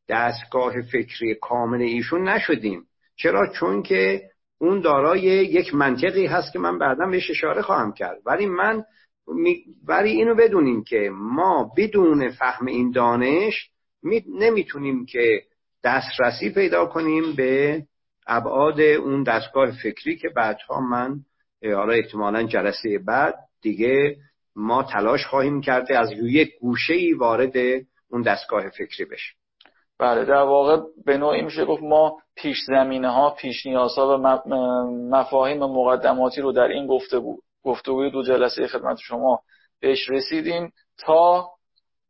دستگاه فکری کامل ایشون نشدیم. چرا؟ چون که اون دارای یک منطقی هست که من بعدا بهش اشاره خواهم کرد. ولی من ولی اینو بدونیم که ما بدون فهم این دانش نمی‌تونیم که دسترسی پیدا کنیم به ابعاد اون دستگاه فکری که بعدها من حالا احتمالا جلسه بعد دیگه ما تلاش خواهیم کرده از یک گوشه ای وارد اون دستگاه فکری بشه بله در واقع به نوعی میشه گفت ما پیش زمینه ها پیش نیازها و مفاهیم مقدماتی رو در این گفته بود گفتگوی دو جلسه خدمت شما بهش رسیدیم تا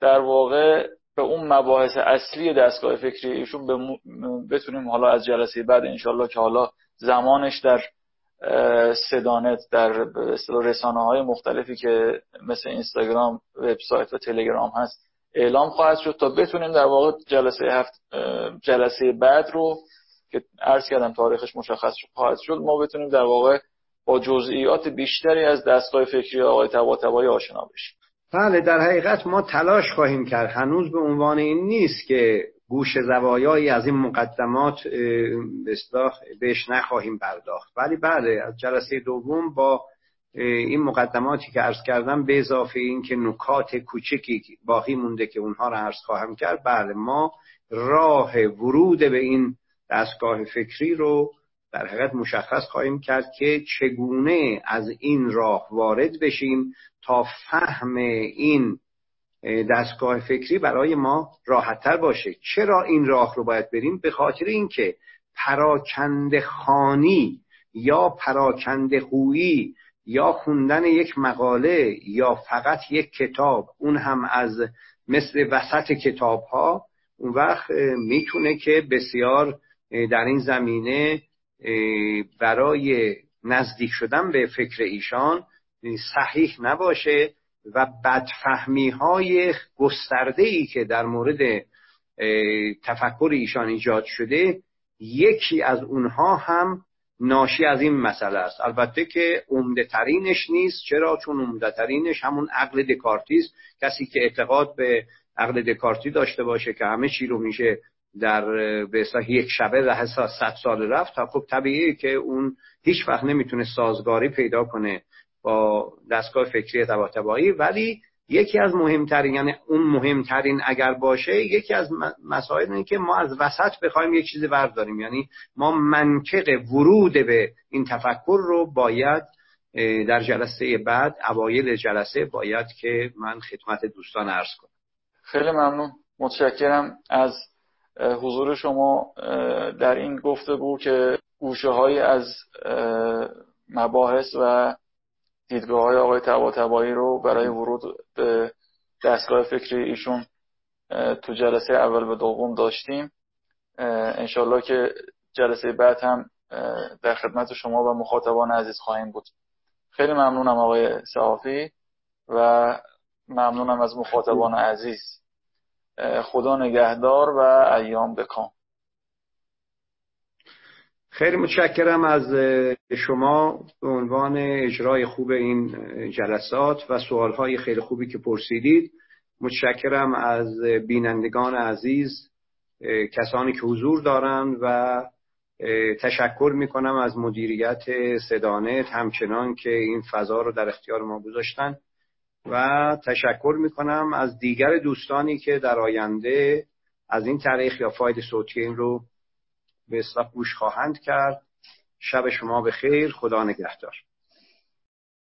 در واقع به اون مباحث اصلی دستگاه فکری ایشون بتونیم حالا از جلسه بعد انشالله که حالا زمانش در سدانت در رسانه های مختلفی که مثل اینستاگرام وبسایت و تلگرام هست اعلام خواهد شد تا بتونیم در واقع جلسه هفت جلسه بعد رو که عرض کردم تاریخش مشخص خواهد شد ما بتونیم در واقع با جزئیات بیشتری از دستگاه فکری آقای طباطبایی آشنا بشیم. بله در حقیقت ما تلاش خواهیم کرد. هنوز به عنوان این نیست که گوش زوایایی از این مقدمات بهش نخواهیم پرداخت. ولی بله از جلسه دوم با این مقدماتی که عرض کردم به اضافه این که نکات کوچکی باقی مونده که اونها رو عرض خواهم کرد بله ما راه ورود به این دستگاه فکری رو در حقیقت مشخص خواهیم کرد که چگونه از این راه وارد بشیم تا فهم این دستگاه فکری برای ما راحتتر باشه. چرا این راه رو باید بریم؟ به خاطر اینکه پراکند خانی یا پراکند خویی یا خوندن یک مقاله یا فقط یک کتاب اون هم از مثل وسط کتاب ها اون وقت می‌تونه که بسیار در این زمینه برای نزدیک شدن به فکر ایشان صحیح نباشه و بدفهمی های گسترده ای که در مورد تفکر ایشان ایجاد شده یکی از اونها هم ناشی از این مسئله است. البته که عمده ترینش نیست. چرا؟ چون عمده ترینش همون عقل دکارتیست کسی که اعتقاد به عقل دکارتی داشته باشه که همه چی رو میشه در به یک شبه ده صد سال رفت خب طبیعیه که اون هیچ وقت نمی‌تونه سازگاری پیدا کنه با دستگاه فکری تباتبایی ولی یکی از مهمترین یعنی اون مهمترین اگر باشه یکی از مسائل اینه که ما از وسط بخوایم یک چیزی برداریم. یعنی ما منطق ورود به این تفکر رو باید در جلسه بعد اوایل جلسه باید که من خدمت دوستان عرض کنم. خیلی ممنون. متشکرم. از حضور شما در این گفتگو که گوشه های از مباحث و دیدگاه های آقای تبا رو برای ورود به دستگاه فکری ایشون تو جلسه اول و دوم داشتیم. انشالله که جلسه بعد هم در خدمت شما و مخاطبان عزیز خواهیم بود. خیلی ممنونم آقای صحافی و ممنونم از مخاطبان عزیز. خدا نگهدار و ایام بکام خیلی متشکرم از شما به عنوان اجرای خوب این جلسات و سوالهای خیلی خوبی که پرسیدید. متشکرم از بینندگان عزیز کسانی که حضور دارند و تشکر می‌کنم از مدیریت صدانت همچنان که این فضا رو در اختیار ما گذاشتن. و تشکر می‌کنم از دیگر دوستانی که در آینده از این طریق یا فاید صوتی این رو به اصلاح گوش خواهند کرد. شب شما به خیر خدا نگهدار.